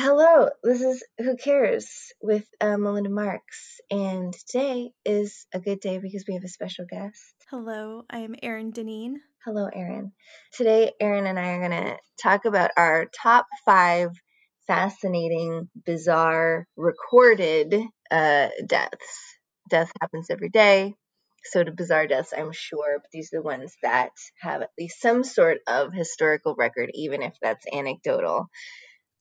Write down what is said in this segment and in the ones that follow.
Hello, this is Who Cares with uh, Melinda Marks, and today is a good day because we have a special guest. Hello, I am Erin Deneen. Hello, Erin. Today, Erin and I are going to talk about our top five fascinating, bizarre, recorded uh, deaths. Death happens every day, so do bizarre deaths, I'm sure, but these are the ones that have at least some sort of historical record, even if that's anecdotal.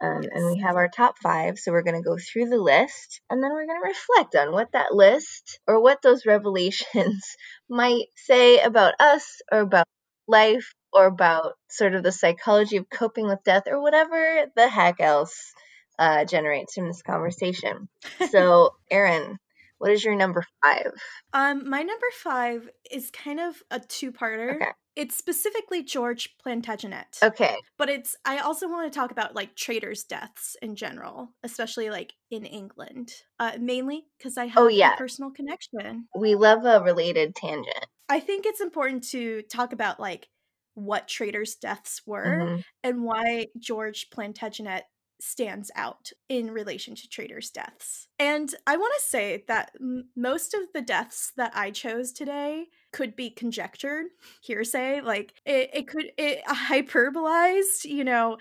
Um, yes. And we have our top five. So we're going to go through the list and then we're going to reflect on what that list or what those revelations might say about us or about life or about sort of the psychology of coping with death or whatever the heck else uh, generates from this conversation. So, Erin, what is your number five? Um, my number five is kind of a two-parter. Okay. It's specifically George Plantagenet. Okay. But it's I also want to talk about like traitors' deaths in general, especially like in England. Uh mainly because I oh, have oh, yeah. a personal connection. We love a related tangent. I think it's important to talk about like what traitors' deaths were mm-hmm. and why George Plantagenet stands out in relation to traitors' deaths. And I want to say that m- most of the deaths that I chose today could be conjectured, hearsay, like it, it could it hyperbolized, you know,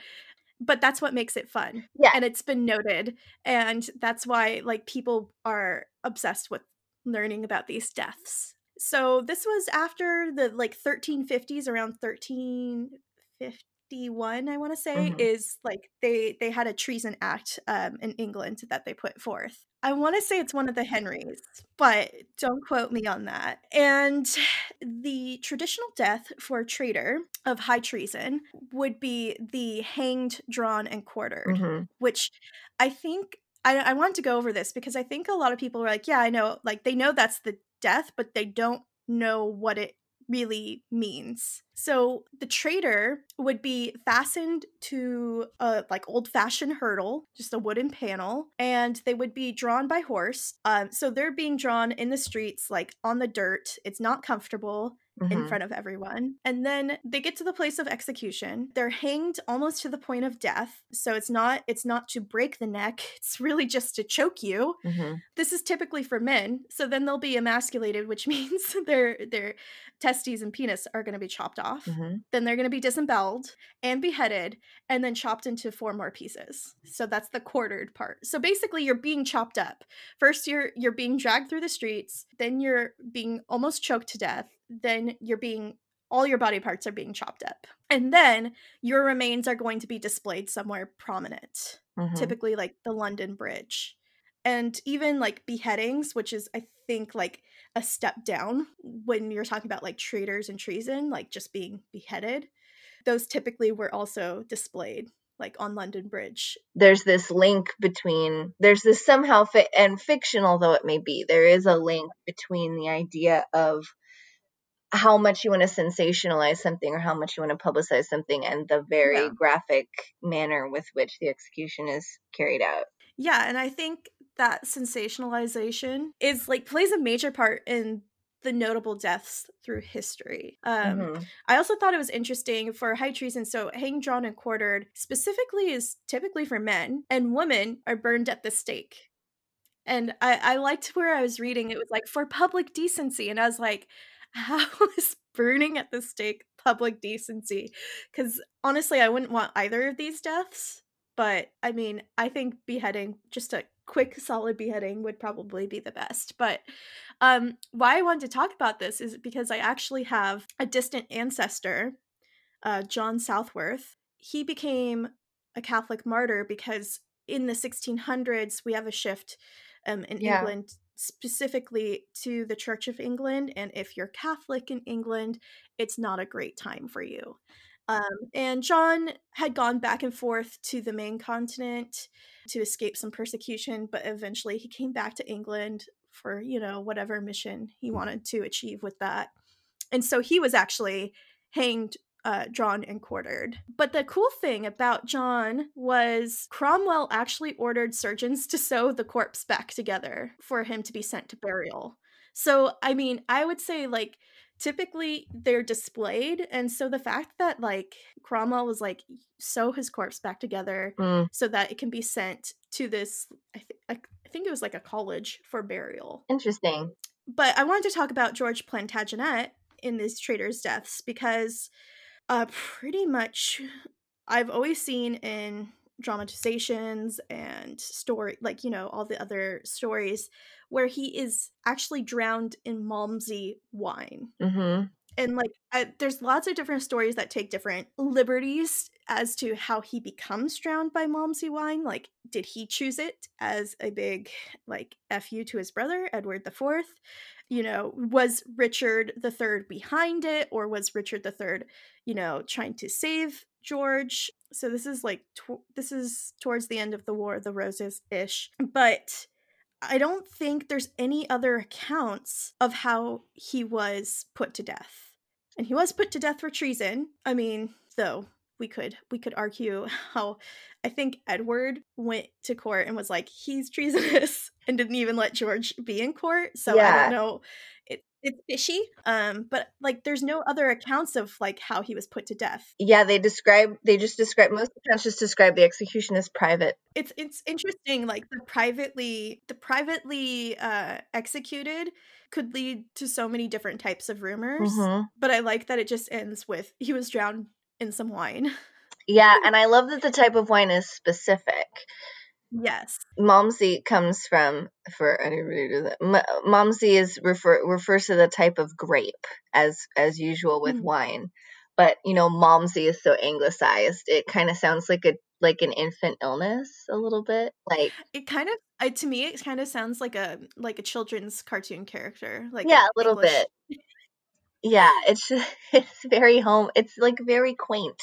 but that's what makes it fun. Yeah. And it's been noted. And that's why like people are obsessed with learning about these deaths. So this was after the like 1350s around 1350 51 i want to say mm-hmm. is like they they had a treason act um, in england that they put forth i want to say it's one of the henrys but don't quote me on that and the traditional death for a traitor of high treason would be the hanged drawn and quartered mm-hmm. which i think I, I want to go over this because i think a lot of people are like yeah i know like they know that's the death but they don't know what it really means. So the traitor would be fastened to a like old fashioned hurdle, just a wooden panel, and they would be drawn by horse. Um, so they're being drawn in the streets, like on the dirt. It's not comfortable mm-hmm. in front of everyone. And then they get to the place of execution. They're hanged almost to the point of death. So it's not it's not to break the neck. It's really just to choke you. Mm-hmm. This is typically for men. So then they'll be emasculated, which means their their testes and penis are going to be chopped off. Mm-hmm. Then they're going to be disemboweled and beheaded and then chopped into four more pieces. So that's the quartered part. So basically you're being chopped up. First you're you're being dragged through the streets, then you're being almost choked to death then you're being all your body parts are being chopped up. And then your remains are going to be displayed somewhere prominent, mm-hmm. typically like the London Bridge. And even like beheadings, which is, I think, like a step down when you're talking about like traitors and treason, like just being beheaded, those typically were also displayed like on London Bridge. There's this link between there's this somehow fi- and fictional though it may be, there is a link between the idea of how much you want to sensationalize something or how much you want to publicize something and the very yeah. graphic manner with which the execution is carried out. Yeah, and I think that sensationalization is like plays a major part in the notable deaths through history. Um, mm-hmm. I also thought it was interesting for high treason. So, hanged, drawn, and quartered specifically is typically for men, and women are burned at the stake. And I, I liked where I was reading, it was like for public decency. And I was like, how is burning at the stake public decency? Because honestly, I wouldn't want either of these deaths. But I mean, I think beheading, just a quick, solid beheading, would probably be the best. But um, why I wanted to talk about this is because I actually have a distant ancestor, uh, John Southworth. He became a Catholic martyr because in the 1600s, we have a shift um, in yeah. England specifically to the Church of England. And if you're Catholic in England, it's not a great time for you. Um, and John had gone back and forth to the main continent to escape some persecution, but eventually he came back to England for, you know, whatever mission he wanted to achieve with that. And so he was actually hanged uh, drawn and quartered. But the cool thing about John was Cromwell actually ordered surgeons to sew the corpse back together for him to be sent to burial. So, I mean, I would say, like, typically they're displayed and so the fact that like cromwell was like sew his corpse back together Mm, so that it can be sent to this i, th- I I think it was like a college for burial interesting. but I wanted to talk about George Plantagenet in these traitors' deaths because uh, pretty much I've always seen in dramatizations and story like you know all the other stories where he is actually drowned in malmsey wine. Hmm and like I, there's lots of different stories that take different liberties as to how he becomes drowned by Malmsey wine. Like, did he choose it as a big like fu to his brother Edward the Fourth? You know, was Richard the Third behind it, or was Richard the Third, you know, trying to save George? So this is like tw- this is towards the end of the War of the Roses ish, but I don't think there's any other accounts of how he was put to death. And he was put to death for treason. I mean, though we could we could argue how I think Edward went to court and was like he's treasonous and didn't even let George be in court. So I don't know. It, it's fishy. Um, but like there's no other accounts of like how he was put to death. Yeah, they describe. They just describe. Most accounts just describe the execution as private. it's it's interesting like the privately the privately uh executed could lead to so many different types of rumors hmm but i like that it just ends with he was drowned in some wine Yeah, and I love that the type of wine is specific. Yes Malmsey comes from for anybody who does that. M- Malmsey is refer refers to the type of grape as as usual with Mhm. wine, but you know Malmsey is so anglicized. It kind of sounds like a like an infant illness a little bit. Like it kind of I, to me it kind of sounds like a like a children's cartoon character like yeah, a little English- bit. Yeah, it's it's very home. It's like very quaint,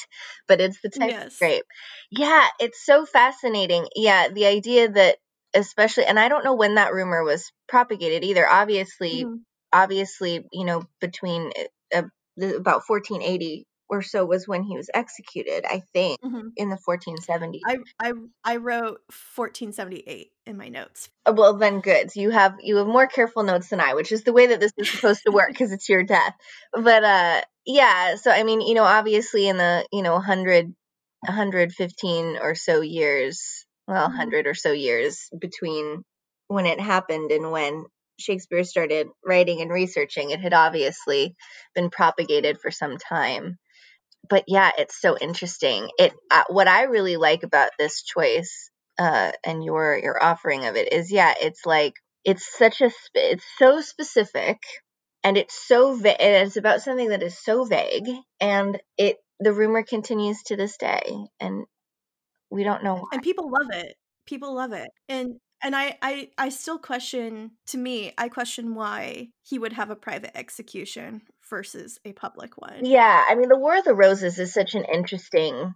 but it's the type of grape. Yeah, it's so fascinating. Yeah, the idea that especially and I don't know when that rumor was propagated either. Obviously, Mhm. obviously, you know, between uh, about 1480 or so was when he was executed, I think, Mhm. in the 1470s. I, I I wrote 1478 in my notes. Uh, well, then good. So you have you have more careful notes than I, which is the way that this is supposed to work because it's your death. But uh yeah, so I mean, you know, obviously in the, you know, 100 115 or so years, well, Mhm. 100 or so years between when it happened and when Shakespeare started writing and researching, it had obviously been propagated for some time. But yeah, it's so interesting. It uh, what I really like about this choice uh, and your your offering of it is yeah, it's like it's such a sp- it's so specific and it's so va- and it's about something that is so vague and it the rumor continues to this day and we don't know why. and people love it people love it and and I, I i still question to me i question why he would have a private execution versus a public one Yeah, I mean, the War of the Roses is such an interesting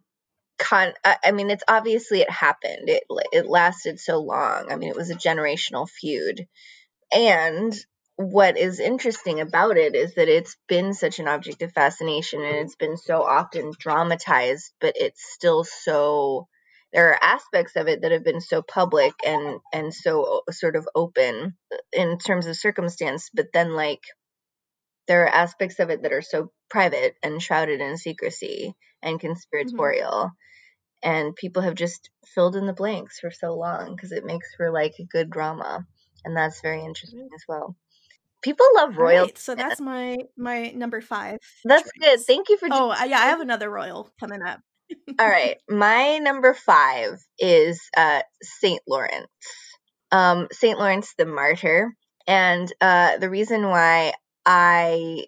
con. I mean, it's obviously it happened. It it lasted so long. I mean, it was a generational feud, and what is interesting about it is that it's been such an object of fascination, and it's been so often dramatized, but it's still so. There are aspects of it that have been so public and and so uh, sort of open in terms of circumstance, but then like there are aspects of it that are so private and shrouded in secrecy and conspiratorial and people have just filled in the blanks for so long because it makes for like a good drama and that's very interesting as well. People love royal right, so that's my my number five that's good thank you for oh uh, yeah i have another royal coming up. All right my number five is uh saint lawrence. Um saint lawrence the martyr and uh the reason why i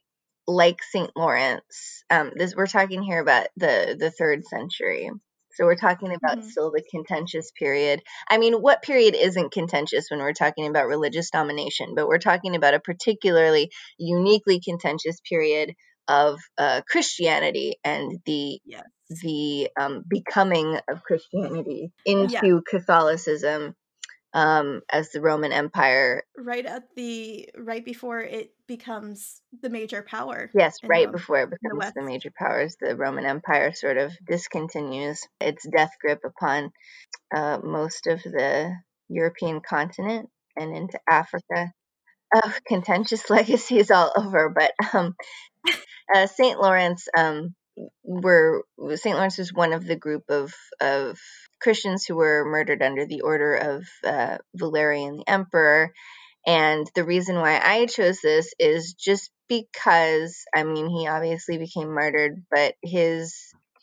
like saint lawrence. Um this we're talking here about the the third century. So we're talking about Mhm. still the contentious period. I mean what period isn't contentious when we're talking about religious domination but we're talking about a particularly uniquely contentious period of uh, christianity and the yes. the um, becoming of Christianity into Catholicism um, as the Roman Empire. right at the right before it becomes the major power Yes, right the- before it becomes West. the major powers, the Roman Empire sort of discontinues its death grip upon uh, most of the European continent and into Africa. oh, contentious legacies all over, but um, uh, St. Lawrence um, were St. Lawrence was one of the group of of Christians who were murdered under the order of uh, Valerian the Emperor. And the reason why I chose this is just because I mean he obviously became martyred, but his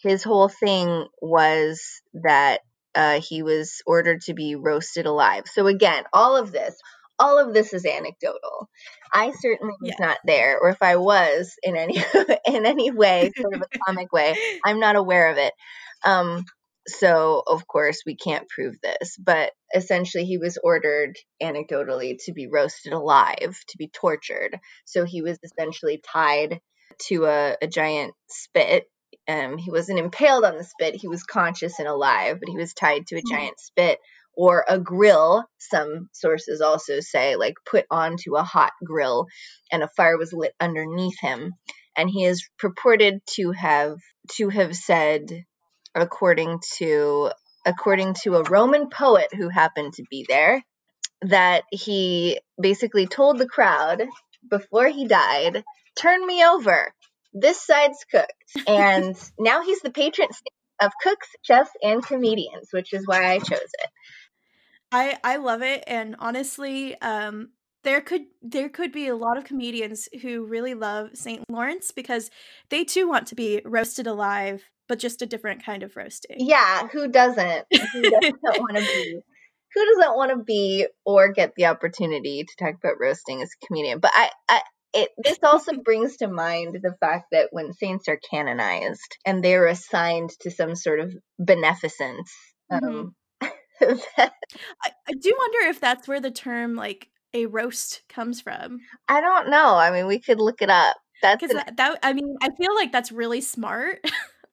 his whole thing was that uh, he was ordered to be roasted alive. So again, all of this, all of this is anecdotal. I certainly was yeah. not there, or if I was in any in any way, sort of a comic way, I'm not aware of it. Um, so of course we can't prove this, but essentially he was ordered anecdotally to be roasted alive, to be tortured. So he was essentially tied to a, a giant spit um, he wasn't impaled on the spit. He was conscious and alive, but he was tied to a hmm. giant spit or a grill. Some sources also say, like, put onto a hot grill, and a fire was lit underneath him. And he is purported to have to have said, according to according to a Roman poet who happened to be there, that he basically told the crowd before he died, "Turn me over." this side's cooked. And now he's the patron of cooks, chefs, and comedians, which is why I chose it. I I love it, and honestly, um, there could there could be a lot of comedians who really love St. Lawrence because they too want to be roasted alive, but just a different kind of roasting. Yeah, who doesn't? Who doesn't want to be? Who doesn't want to be or get the opportunity to talk about roasting as a comedian? But I, I it, this also brings to mind the fact that when saints are canonized and they're assigned to some sort of beneficence, mm-hmm. um, I, I do wonder if that's where the term like a roast comes from. I don't know. I mean, we could look it up. That's an- that, that. I mean, I feel like that's really smart,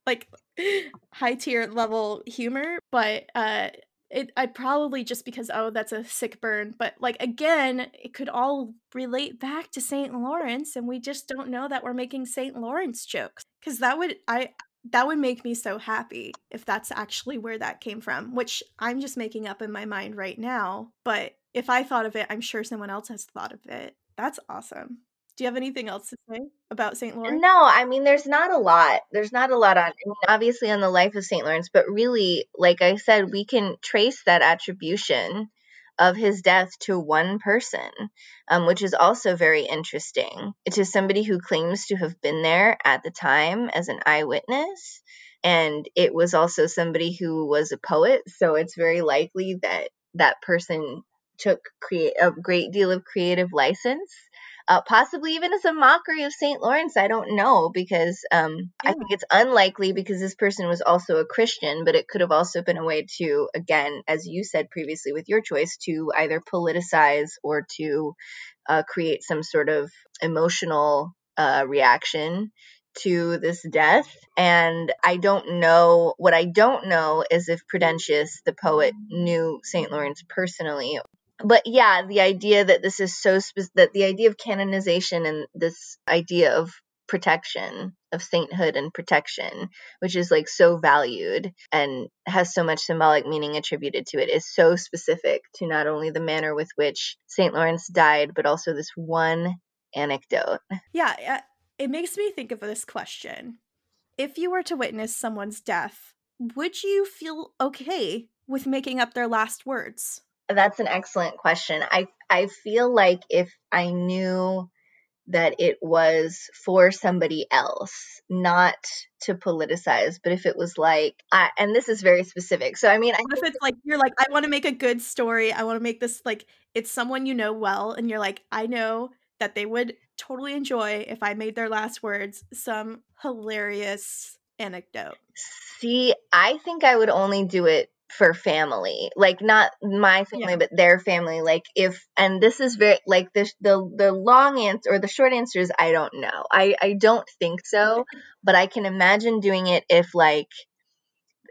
like high tier level humor. But uh, it I probably just because oh that's a sick burn, but like again, it could all relate back to St. Lawrence and we just don't know that we're making St. Lawrence jokes cuz that would I that would make me so happy if that's actually where that came from, which I'm just making up in my mind right now, but if I thought of it, I'm sure someone else has thought of it. That's awesome. Do you have anything else to say about St. Lawrence? No, I mean, there's not a lot. There's not a lot on, I mean, obviously, on the life of St. Lawrence, but really, like I said, we can trace that attribution of his death to one person, um, which is also very interesting. To somebody who claims to have been there at the time as an eyewitness. And it was also somebody who was a poet. So it's very likely that that person took create a great deal of creative license uh, possibly even as a mockery of St. Lawrence. I don't know because um, yeah. I think it's unlikely because this person was also a Christian, but it could have also been a way to, again, as you said previously with your choice, to either politicize or to uh, create some sort of emotional uh, reaction to this death. And I don't know, what I don't know is if Prudentius, the poet, knew St. Lawrence personally but yeah, the idea that this is so spe- that the idea of canonization and this idea of protection of sainthood and protection which is like so valued and has so much symbolic meaning attributed to it is so specific to not only the manner with which St. Lawrence died but also this one anecdote. Yeah, it makes me think of this question. If you were to witness someone's death, would you feel okay with making up their last words? That's an excellent question. I I feel like if I knew that it was for somebody else, not to politicize, but if it was like, I, and this is very specific. So, I mean, I if it's like, you're like, I want to make a good story. I want to make this like, it's someone you know well, and you're like, I know that they would totally enjoy if I made their last words some hilarious anecdote. See, I think I would only do it for family like not my family yeah. but their family like if and this is very like the the the long answer or the short answer is i don't know. I i don't think so but i can imagine doing it if like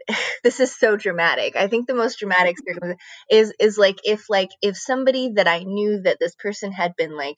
this is so dramatic. I think the most dramatic mm-hmm. is is like if like if somebody that i knew that this person had been like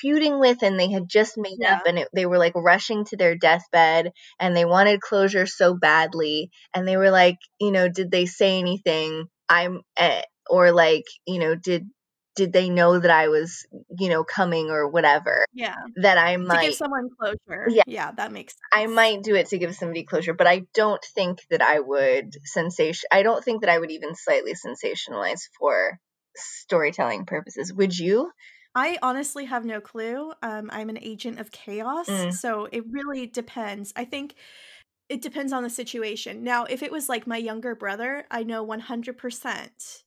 feuding with and they had just made yeah. up and it, they were like rushing to their deathbed and they wanted closure so badly and they were like you know did they say anything i'm eh, or like you know did did they know that I was, you know, coming or whatever, Yeah. that I To give someone closure. Yeah. Yeah, that makes sense. I might do it to give somebody closure, but I don't think that I would sensation I don't think that I would even slightly sensationalize for storytelling purposes. Would you? I honestly have no clue. Um, I'm an agent of chaos, Mm. so it really depends. I think it depends on the situation. Now, if it was like my younger brother, I know 100%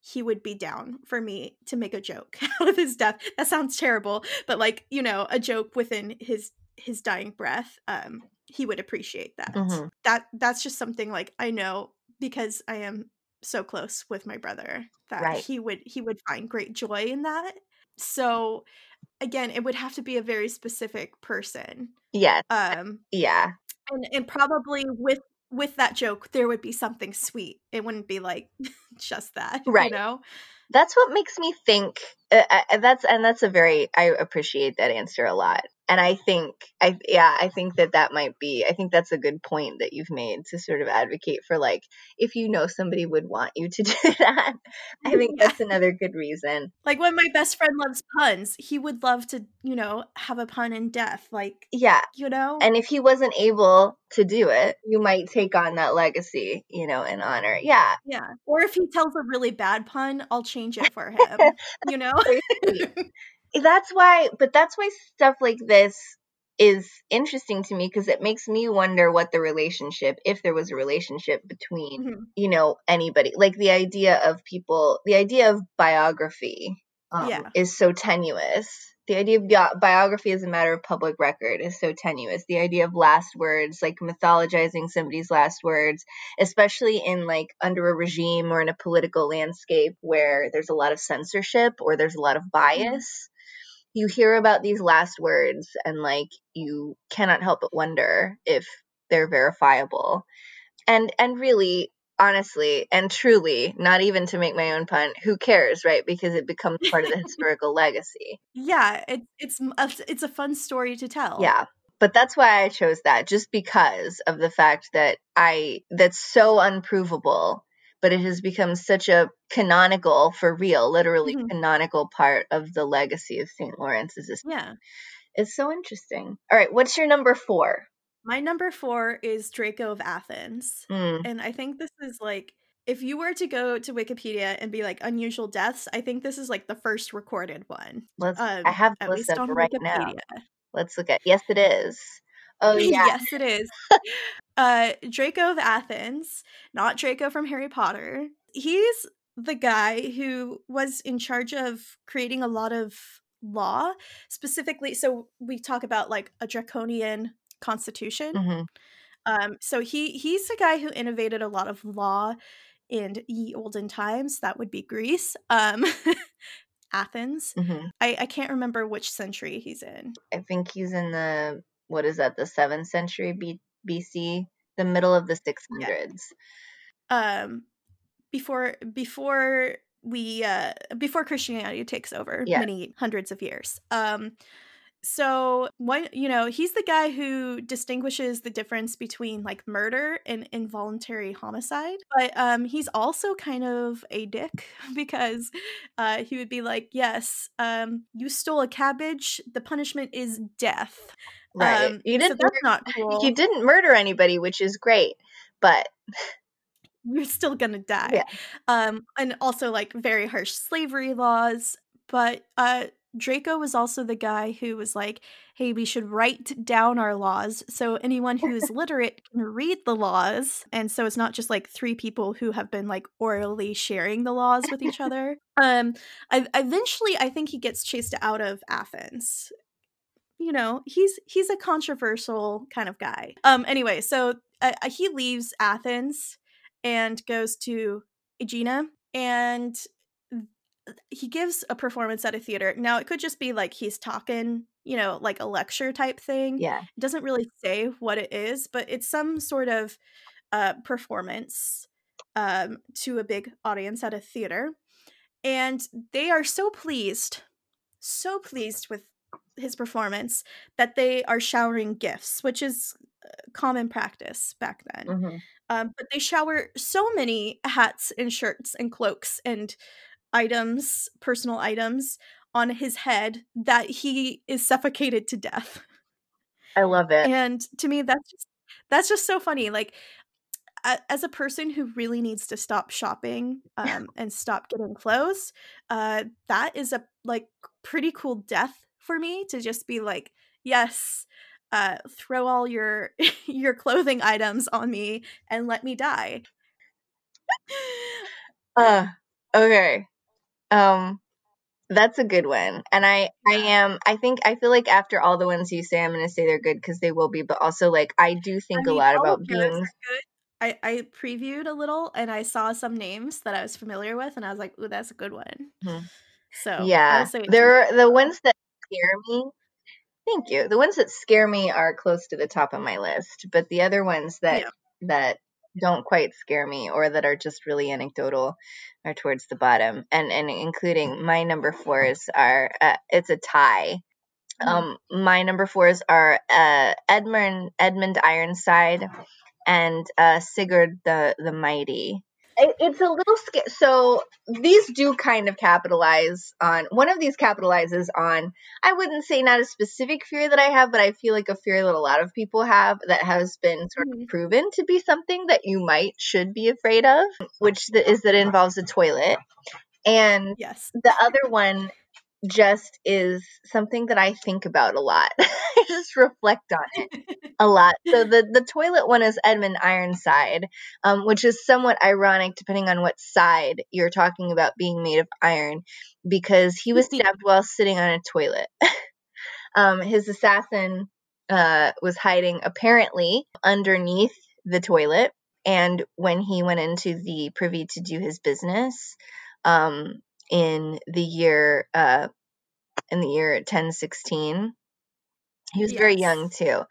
he would be down for me to make a joke out of his death. That sounds terrible, but like, you know, a joke within his his dying breath, um, he would appreciate that. Mhm. That that's just something like I know because I am so close with my brother that Right. he would he would find great joy in that. So again, it would have to be a very specific person. Yes. Um Yeah. and and probably with with that joke there would be something sweet. It wouldn't be like just that, Right. you know? That's what makes me think uh, that's and that's a very I appreciate that answer a lot. And I think I yeah, I think that that might be I think that's a good point that you've made to sort of advocate for like if you know somebody would want you to do that. I think Yeah. that's another good reason. Like when my best friend loves puns, he would love to, you know, have a pun in death. Like, Yeah. you know? And if he wasn't able to do it, you might take on that legacy, you know, in honor. Yeah. yeah. Or if he tells a really bad pun, I'll change it for him. you know? That's why but that's why stuff like this is interesting to me because it makes me wonder what the relationship if there was a relationship between Mhm. you know anybody like the idea of people the idea of biography um, Yeah. is so tenuous the idea of bi- biography as a matter of public record is so tenuous the idea of last words like mythologizing somebody's last words especially in like under a regime or in a political landscape where there's a lot of censorship or there's a lot of bias you hear about these last words and like you cannot help but wonder if they're verifiable. And and really honestly and truly not even to make my own pun who cares right? Because it becomes part of the historical legacy. Yeah, it, it's a- it's a fun story to tell. yeah but that's why i chose that just because of the fact that i that's so unprovable but it has become such a canonical for real literally Mhm. canonical part of the legacy of st lawrence is this Yeah. it's so interesting all right what's your number four My number four is Draco of Athens. Mm, And I think this is like, if you were to go to Wikipedia and be like unusual deaths, I think this is like the first recorded one. let's Um, i have the list up on right now Wikipedia. let's look at yes it is oh yeah yes, it is. uh, Draco of Athens, not Draco from Harry Potter. He's the guy who was in charge of creating a lot of law, specifically. So we talk about like a draconian constitution. hmm Um, so he he's the guy who innovated a lot of law in ye olden times. That would be Greece. Um, Athens. hmm I, I can't remember which century he's in. i think he's in the what is that the 7th century B- bc the middle of the 600s um before before we uh before christianity takes over Yeah. many hundreds of years. Um so what you know he's the guy who distinguishes the difference between like murder and involuntary homicide but um he's also kind of a dick because uh he would be like yes um you stole a cabbage the punishment is death right um you didn't that's not cool you didn't murder anybody which is great but you're still gonna die. Yeah. Um, and also like very harsh slavery laws. But uh Draco was also the guy who was like, hey, we should write down our laws so anyone who is literate can read the laws. And so it's not just like three people who have been like orally sharing the laws with each other. Um, I, eventually, I think he gets chased out of Athens. You know, he's he's a controversial kind of guy. Um, anyway, so uh, uh, he leaves Athens and goes to Aegina and he gives a performance at a theater. Now it could just be like he's talking, you know, like a lecture type thing. yeah It doesn't really say what it is, but it's some sort of uh performance um to a big audience at a theater. And they are so pleased, so pleased with his performance that they are showering gifts, which is uh, common practice back then. hmm Um, but they shower so many hats and shirts and cloaks and items, personal items on his head that he is suffocated to death. I love it. And to me that's just that's just so funny. Like as a person who really needs to stop shopping um, and stop getting clothes, uh, that is a like pretty cool death for me to just be like, yes, uh, throw all your your clothing items on me and let me die. uh, okay. Um, that's a good one. And I I am I think I feel like after all the ones you say I'm going to say they're good cuz they will be, but also like I do think I mean, a lot about beings. I I previewed a little and I saw some names that I was familiar with and I was like, "Ooh, that's a good one." Mm-hmm. So, yeah. There are the ones that scare me. Thank you. The ones that scare me are close to the top of my list, but the other ones that yeah. that don't quite scare me or that are just really anecdotal are towards the bottom and and including my number fours are uh, it's a tie mm-hmm. um my number fours are uh edmund edmund ironside and uh sigurd the the mighty it's a little. So these do kind of capitalize on one of these capitalizes on I wouldn't say not a specific fear that I have, but I feel like a fear that a lot of people have that has been sort of mm-hmm. proven to be something that you might should be afraid of, which is that it involves a toilet. And yes. the other one just is something that I think about a lot. I just reflect on it a lot. So the the toilet one is Edmund Ironside, um, which is somewhat ironic depending on what side you're talking about being made of iron, because he was stabbed while sitting on a toilet. um, his assassin uh, was hiding apparently underneath the toilet, and when he went into the privy to do his business. Um, in the year uh, in the year 1016. He was yes. very young too.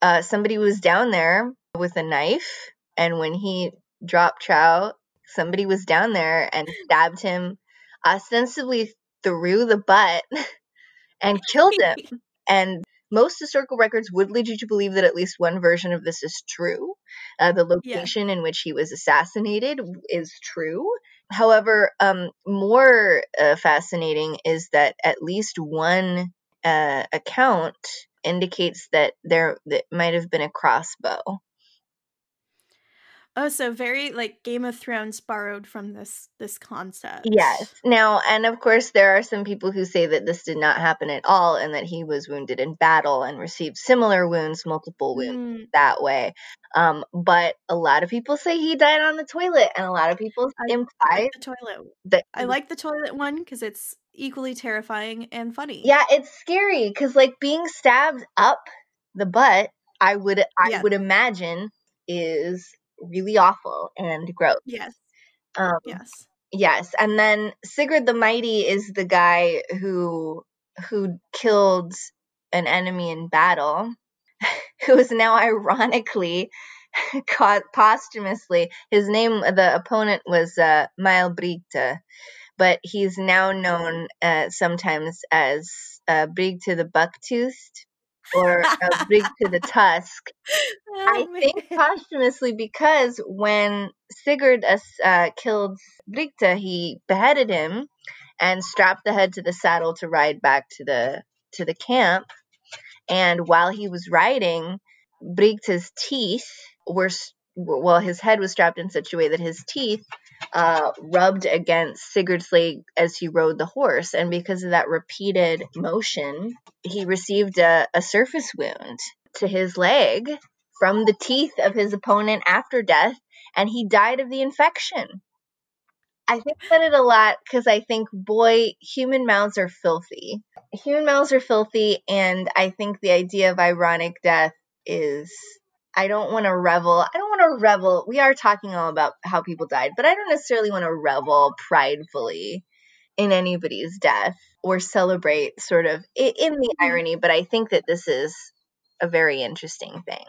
Uh, somebody was down there with a knife, and when he dropped trout, somebody was down there and stabbed him ostensibly through the butt and killed him. and most historical records would lead you to believe that at least one version of this is true. Uh, the location yeah. in which he was assassinated is true. However, um, more uh, fascinating is that at least one uh, account indicates that there that might have been a crossbow. Oh, so very like Game of Thrones borrowed from this this concept. Yes. Now, and of course, there are some people who say that this did not happen at all, and that he was wounded in battle and received similar wounds, multiple wounds mm. that way. Um, but a lot of people say he died on the toilet, and a lot of people I imply like the toilet. That I like the toilet one because it's equally terrifying and funny. Yeah, it's scary because like being stabbed up the butt, I would I yeah. would imagine is really awful and gross. Yes. Um, yes. Yes, and then Sigurd the Mighty is the guy who who killed an enemy in battle, who is now ironically caught posthumously. His name, the opponent was uh, Maelbrigte, but he's now known uh, sometimes as uh, Brigte the Bucktoothed or a brig to the tusk. Oh, I man. think posthumously because when Sigurd uh, killed Brigte, he beheaded him and strapped the head to the saddle to ride back to the to the camp. And while he was riding, Brigte's teeth were well, his head was strapped in such a way that his teeth uh, rubbed against Sigurd's leg as he rode the horse. And because of that repeated motion, he received a, a surface wound to his leg from the teeth of his opponent after death, and he died of the infection. I think about it a lot because I think, boy, human mouths are filthy. Human mouths are filthy, and I think the idea of ironic death is I don't want to revel. I don't want to revel. We are talking all about how people died, but I don't necessarily want to revel pridefully in anybody's death or celebrate sort of in the mm-hmm. irony. But I think that this is a very interesting thing.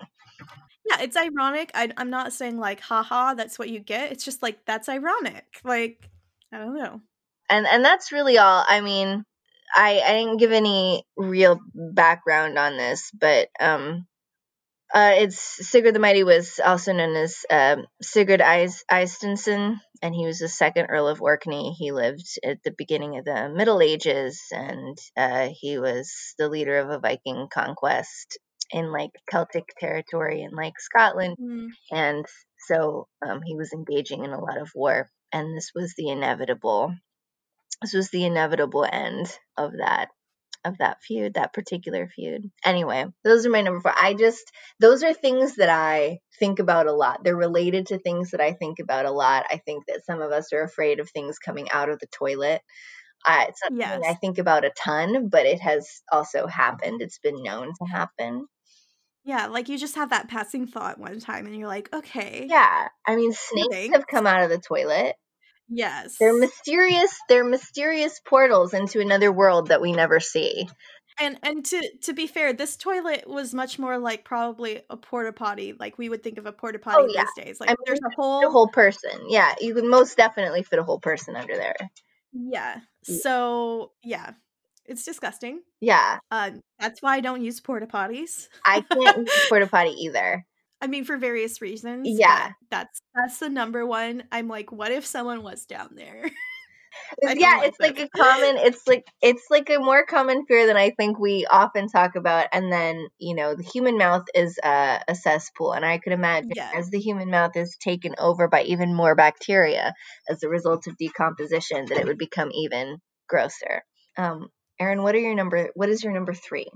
Yeah, it's ironic. I, am not saying like, haha, that's what you get. It's just like that's ironic. Like, I don't know. And and that's really all. I mean, I I didn't give any real background on this, but um uh, it's Sigurd the Mighty was also known as um, Sigurd Eysteinsson, and he was the second Earl of Orkney. He lived at the beginning of the Middle Ages, and uh, he was the leader of a Viking conquest in like Celtic territory in like Scotland, Mm. and so um, he was engaging in a lot of war, and this was the inevitable. This was the inevitable end of that of that feud, that particular feud. Anyway, those are my number four. I just those are things that I think about a lot. They're related to things that I think about a lot. I think that some of us are afraid of things coming out of the toilet. Uh, it's something Yes. I think about a ton, but it has also happened. It's been known to happen. Yeah, like you just have that passing thought one time and you're like, okay. Yeah, I mean, snakes have come out of the toilet. Yes. They're mysterious. They're mysterious portals into another world that we never see. and and to to be fair, this toilet was much more like probably a porta potty, like we would think of a porta potty Oh, yeah. these days. Like I mean, there's a whole, whole person. Yeah, you could most definitely fit a whole person under there. yeah. Yeah. So yeah, it's disgusting. Yeah, Um, that's why I don't use porta potties. I can't use porta potty either. I mean, for various reasons. Yeah. that's that's the number one. I'm like, what if someone was down there? Yeah, like it's like a common. It's like it's like a more common fear than I think we often talk about. And then you know, the human mouth is a, a cesspool, and I could imagine Yeah. as the human mouth is taken over by even more bacteria as a result of decomposition, that it would become even grosser. Um, Erin, what are your number? What is your number three?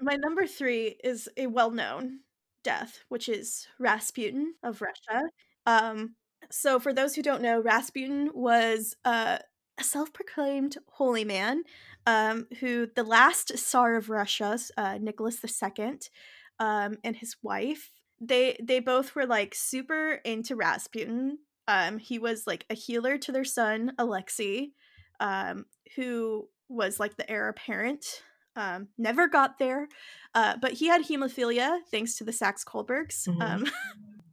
My number three is a well-known death, which is Rasputin of Russia. Um, so for those who don't know, Rasputin was a self-proclaimed holy man, um, who the last Tsar of Russia, uh, Nicholas II, um, and his wife, they they both were like super into Rasputin. Um, he was like a healer to their son Alexei, um, who was like the heir apparent. Um, never got there, uh, but he had hemophilia thanks to the Saxe Coburgs, Mhm. um,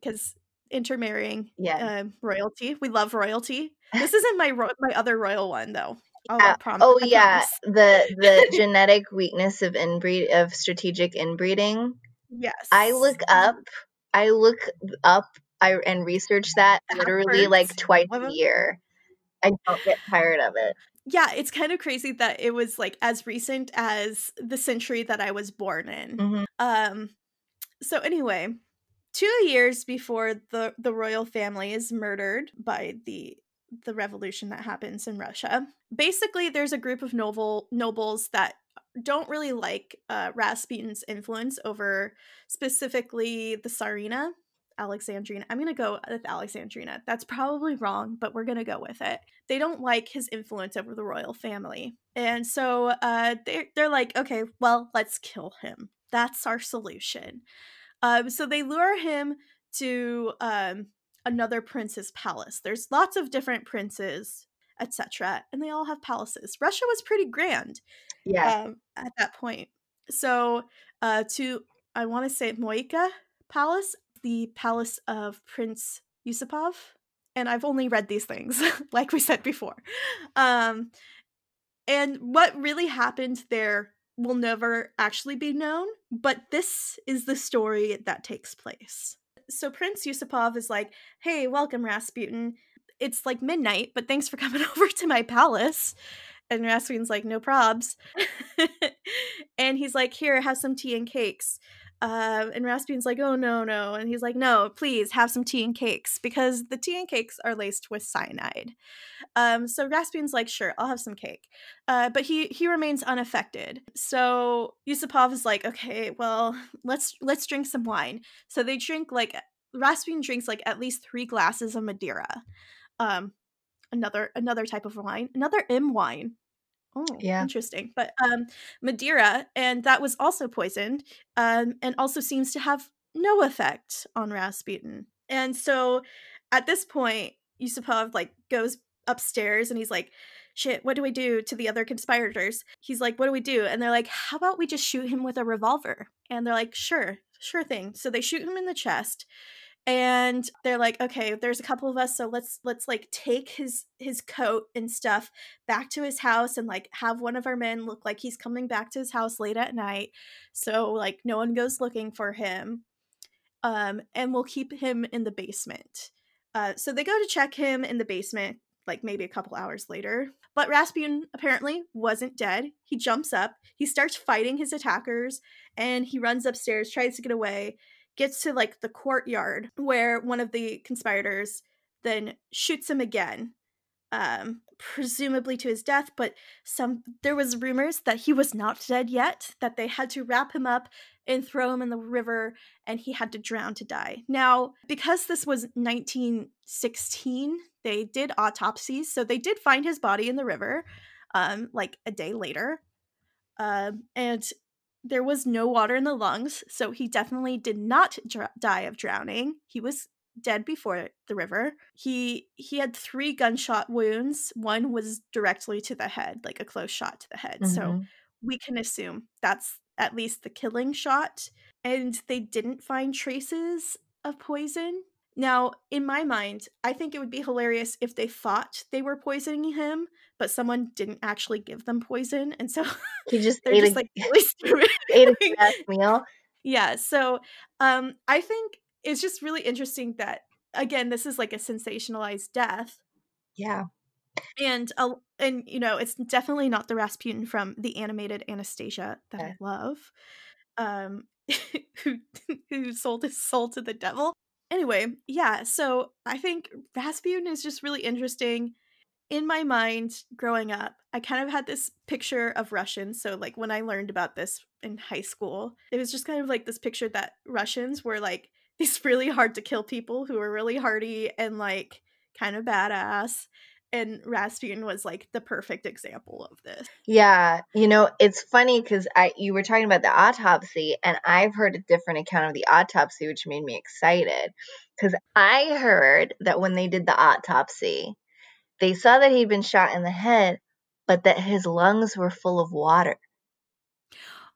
because intermarrying Yeah. um, royalty. We love royalty. This isn't my ro- my other royal one though. Oh, Uh, prom- oh I yeah, promise. the the genetic weakness of inbreed of strategic inbreeding. Yes. I look up, I look up, I and research that literally like twice a year. I don't get tired of it. Yeah, it's kind of crazy that it was like as recent as the century that I was born in. Mhm. Um so anyway, 2 years before the the royal family is murdered by the the revolution that happens in Russia. Basically, there's a group of noble nobles that don't really like uh, Rasputin's influence over specifically the Tsarina, Alexandrina. I'm going to go with Alexandrina. That's probably wrong, but we're going to go with it. They don't like his influence over the royal family. And so uh, they're, they're like, okay, well, let's kill him. That's our solution. Um, so they lure him to um, another prince's palace. There's lots of different princes, etc., and they all have palaces. Russia was pretty grand Yeah. um, at that point. So uh, to I want to say Moika Palace, the palace of Prince Yusupov, and I've only read these things, like we said before. Um, and what really happened there will never actually be known, but this is the story that takes place. So Prince Yusupov is like, "Hey, welcome Rasputin. It's like midnight, but thanks for coming over to my palace." And Rasputin's like, "No probs." and he's like, "Here, have some tea and cakes." Uh, and Rasputin's like, "Oh no, no!" And he's like, "No, please have some tea and cakes because the tea and cakes are laced with cyanide." Um, so Rasputin's like, "Sure, I'll have some cake," uh, but he he remains unaffected. So Yusupov is like, "Okay, well, let's let's drink some wine." So they drink like Rasputin drinks like at least three glasses of Madeira, um, another another type of wine, another M wine. Oh, Yeah. interesting. But um, Madeira, and that was also poisoned, um, and also seems to have no effect on Rasputin. And so, at this point, Yusupov like goes upstairs, and he's like, "Shit, what do we do to the other conspirators?" He's like, "What do we do?" And they're like, "How about we just shoot him with a revolver?" And they're like, "Sure, sure thing." So they shoot him in the chest and they're like okay there's a couple of us so let's let's like take his his coat and stuff back to his house and like have one of our men look like he's coming back to his house late at night so like no one goes looking for him um and we'll keep him in the basement Uh, so they go to check him in the basement, like maybe a couple hours later. But Rasputin apparently wasn't dead. He jumps up, he starts fighting his attackers, and he runs upstairs, tries to get away, gets to like the courtyard where one of the conspirators then shoots him again um, presumably to his death, but some there was rumors that he was not dead yet, that they had to wrap him up and throw him in the river and he had to drown to die. Now, because this was 1916, they did autopsies, so they did find his body in the river um, like a day later. Um, and there was no water in the lungs, so he definitely did not dr- die of drowning. He was dead before the river. He he had three gunshot wounds. One was directly to the head, like a close shot to the head. Mm-hmm. So we can assume that's at least the killing shot. And they didn't find traces of poison. Now, in my mind, I think it would be hilarious if they thought they were poisoning him, but someone didn't actually give them poison, and so he just they're just a, like really ate a meal. Yeah, so um, I think it's just really interesting that again this is like a sensationalized death. Yeah. And uh, and you know it's definitely not the rasputin from the animated anastasia that i love um who who sold his soul to the devil anyway yeah so i think rasputin is just really interesting. In my mind growing up i kind of had this picture of russians so like when i learned about this in high school it was just kind of like this picture that russians were like these really hard to kill people who are really hardy and like kind of badass and Rasputin was like the perfect example of this. Yeah, you know, it's funny cuz I you were talking about the autopsy and I've heard a different account of the autopsy which made me excited cuz I heard that when they did the autopsy they saw that he'd been shot in the head but that his lungs were full of water.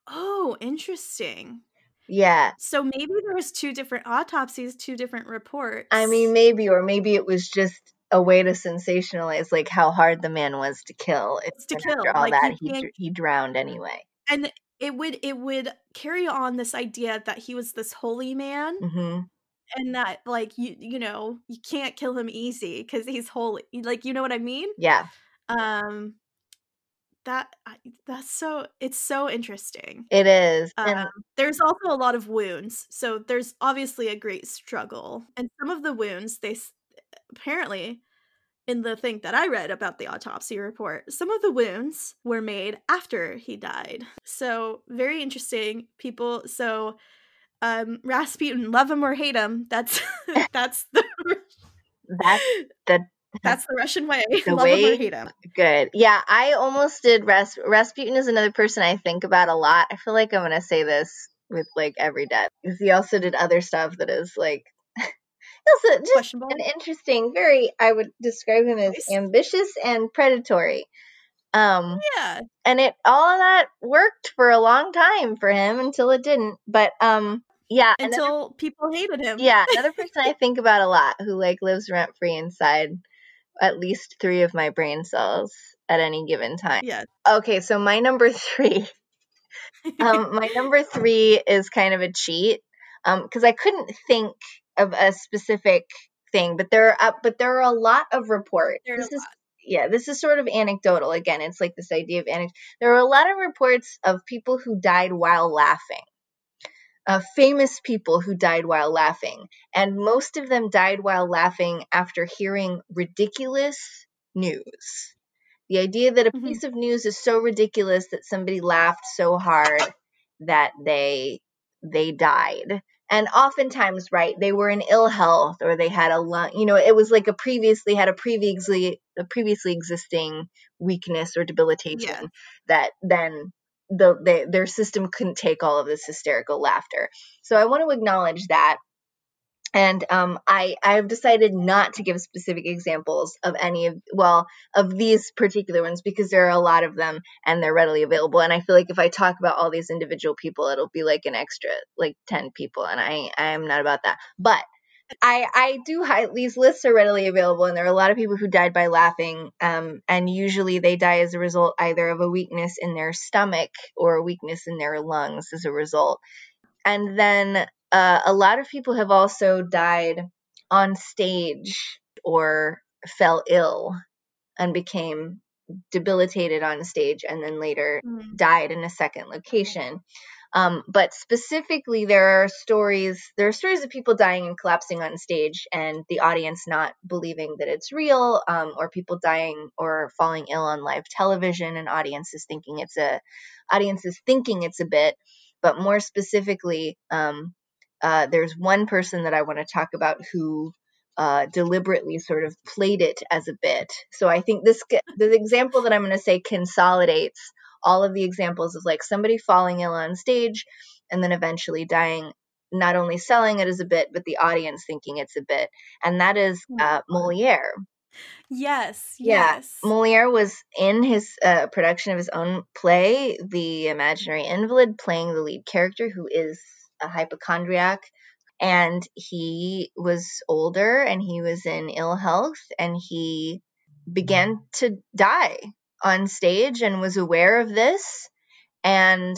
Oh, interesting. Yeah. So maybe there was two different autopsies, two different reports. I mean, maybe, or maybe it was just a way to sensationalize like how hard the man was to kill. It's to kill. After all like, that, he he drowned anyway. And it would it would carry on this idea that he was this holy man. Mm-hmm. And that, like you, you know, you can't kill him easy because he's holy. Like, you know what I mean? Yeah. Um, that that's so it's so interesting it is um, there's also a lot of wounds so there's obviously a great struggle and some of the wounds they apparently in the thing that i read about the autopsy report some of the wounds were made after he died so very interesting people so um rasputin love him or hate him that's that's the that's the that's the Russian way. The Love way, him or hate him. Good. Yeah, I almost did. Ras- Rasputin is another person I think about a lot. I feel like I'm gonna say this with like every death because he also did other stuff that is like also just an interesting, very. I would describe him as ambitious and predatory. Um, yeah, and it all of that worked for a long time for him until it didn't. But um, yeah, until another, people hated him. Yeah, another person I think about a lot who like lives rent free inside at least three of my brain cells at any given time. Yeah. Okay, so my number three. um, my number three is kind of a cheat because um, I couldn't think of a specific thing, but there are uh, but there are a lot of reports. There's this is lot. yeah, this is sort of anecdotal. Again, it's like this idea of anecdote. There are a lot of reports of people who died while laughing uh, famous people who died while laughing. And most of them died while laughing after hearing ridiculous news. The idea that a mm-hmm. piece of news is so ridiculous that somebody laughed so hard that they they died. And oftentimes, right, they were in ill health or they had a lung, you know, it was like a previously had a previously a previously existing weakness or debilitation yeah. that then the they, their system couldn't take all of this hysterical laughter. So I want to acknowledge that. And um, I I've decided not to give specific examples of any of well of these particular ones because there are a lot of them and they're readily available. And I feel like if I talk about all these individual people, it'll be like an extra like ten people, and I I am not about that. But I I do these lists are readily available, and there are a lot of people who died by laughing. Um, and usually they die as a result either of a weakness in their stomach or a weakness in their lungs as a result. And then uh, a lot of people have also died on stage or fell ill and became debilitated on stage and then later Mm. died in a second location. Um, but specifically, there are stories. There are stories of people dying and collapsing on stage, and the audience not believing that it's real, um, or people dying or falling ill on live television, and audiences thinking it's a audiences thinking it's a bit. But more specifically, um, uh, there's one person that I want to talk about who uh, deliberately sort of played it as a bit. So I think this the example that I'm going to say consolidates all of the examples of like somebody falling ill on stage and then eventually dying not only selling it as a bit but the audience thinking it's a bit and that is uh, moliere Yes, yeah yes. moliere was in his uh, production of his own play the imaginary invalid playing the lead character who is a hypochondriac and he was older and he was in ill health and he began to die on stage and was aware of this and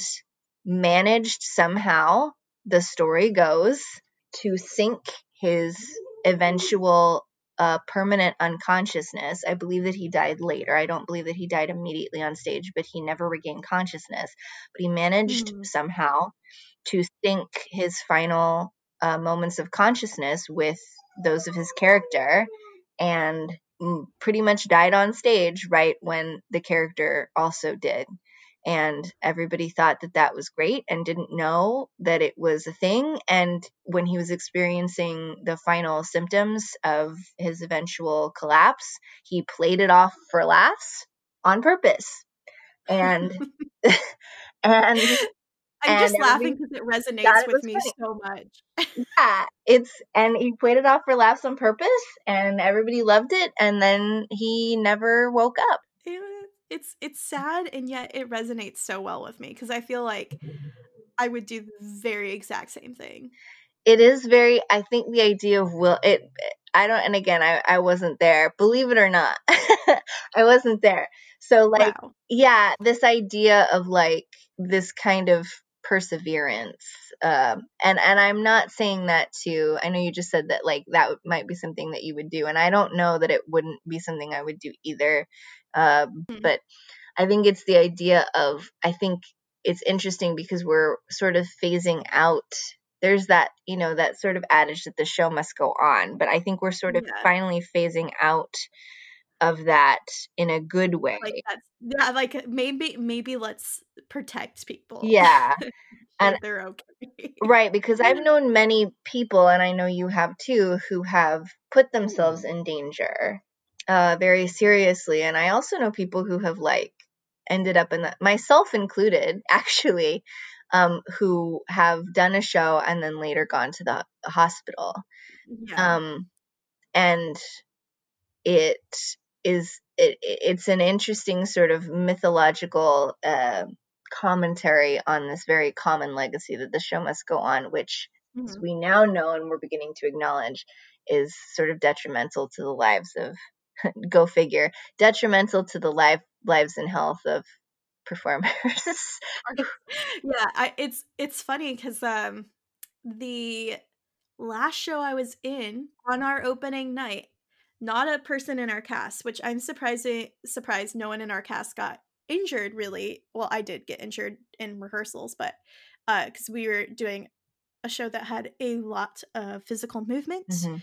managed somehow, the story goes, to sync his eventual uh, permanent unconsciousness. I believe that he died later. I don't believe that he died immediately on stage, but he never regained consciousness. But he managed Mm. somehow to sync his final uh, moments of consciousness with those of his character and mm, pretty much died on stage right when the character also did. And everybody thought that that was great and didn't know that it was a thing. And when he was experiencing the final symptoms of his eventual collapse, he played it off for laughs on purpose. And, and I'm just laughing because it resonates thought it with me funny. so much. yeah, it's and he played it off for laughs on purpose, and everybody loved it. And then he never woke up. It's it's sad and yet it resonates so well with me because I feel like I would do the very exact same thing. It is very. I think the idea of will it. I don't. And again, I I wasn't there. Believe it or not, I wasn't there. So like, wow. yeah, this idea of like this kind of perseverance. Um, and and I'm not saying that to. I know you just said that like that might be something that you would do, and I don't know that it wouldn't be something I would do either. Um, Mhm. but I think it's the idea of. I think it's interesting because we're sort of phasing out. There's that you know that sort of adage that the show must go on, but I think we're sort of Yeah. finally phasing out of that in a good way. Like yeah, like maybe maybe let's protect people. Yeah. And- they're okay. Right, because I've known many people, and I know you have too, who have put themselves in danger uh, very seriously. And I also know people who have like ended up in that, myself included, actually, um, who have done a show and then later gone to the hospital. Yeah. Um, and it is it, it's an interesting sort of mythological uh, commentary on this very common legacy that the show must go on, which as Mhm. we now know and we're beginning to acknowledge is sort of detrimental to the lives of go figure detrimental to the life lives and health of performers yeah, I, it's it's funny because um the last show I was in on our opening night, not a person in our cast, which I'm surprising surprised no one in our cast got injured really. Well, I did get injured in rehearsals, but uh because we were doing a show that had a lot of physical movement. Mhm.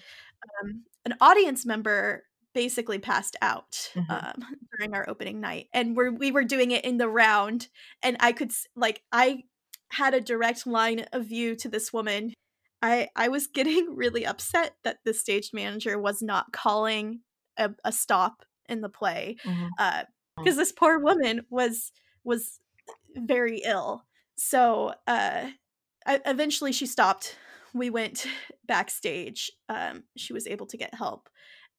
Um, an audience member basically passed out Mhm. um, during our opening night, and we're, we were doing it in the round, and I could like I had a direct line of view to this woman. I I was getting really upset that the stage manager was not calling a, a stop in the play Mhm. uh because this poor woman was was very ill so uh I, eventually she stopped we went backstage um she was able to get help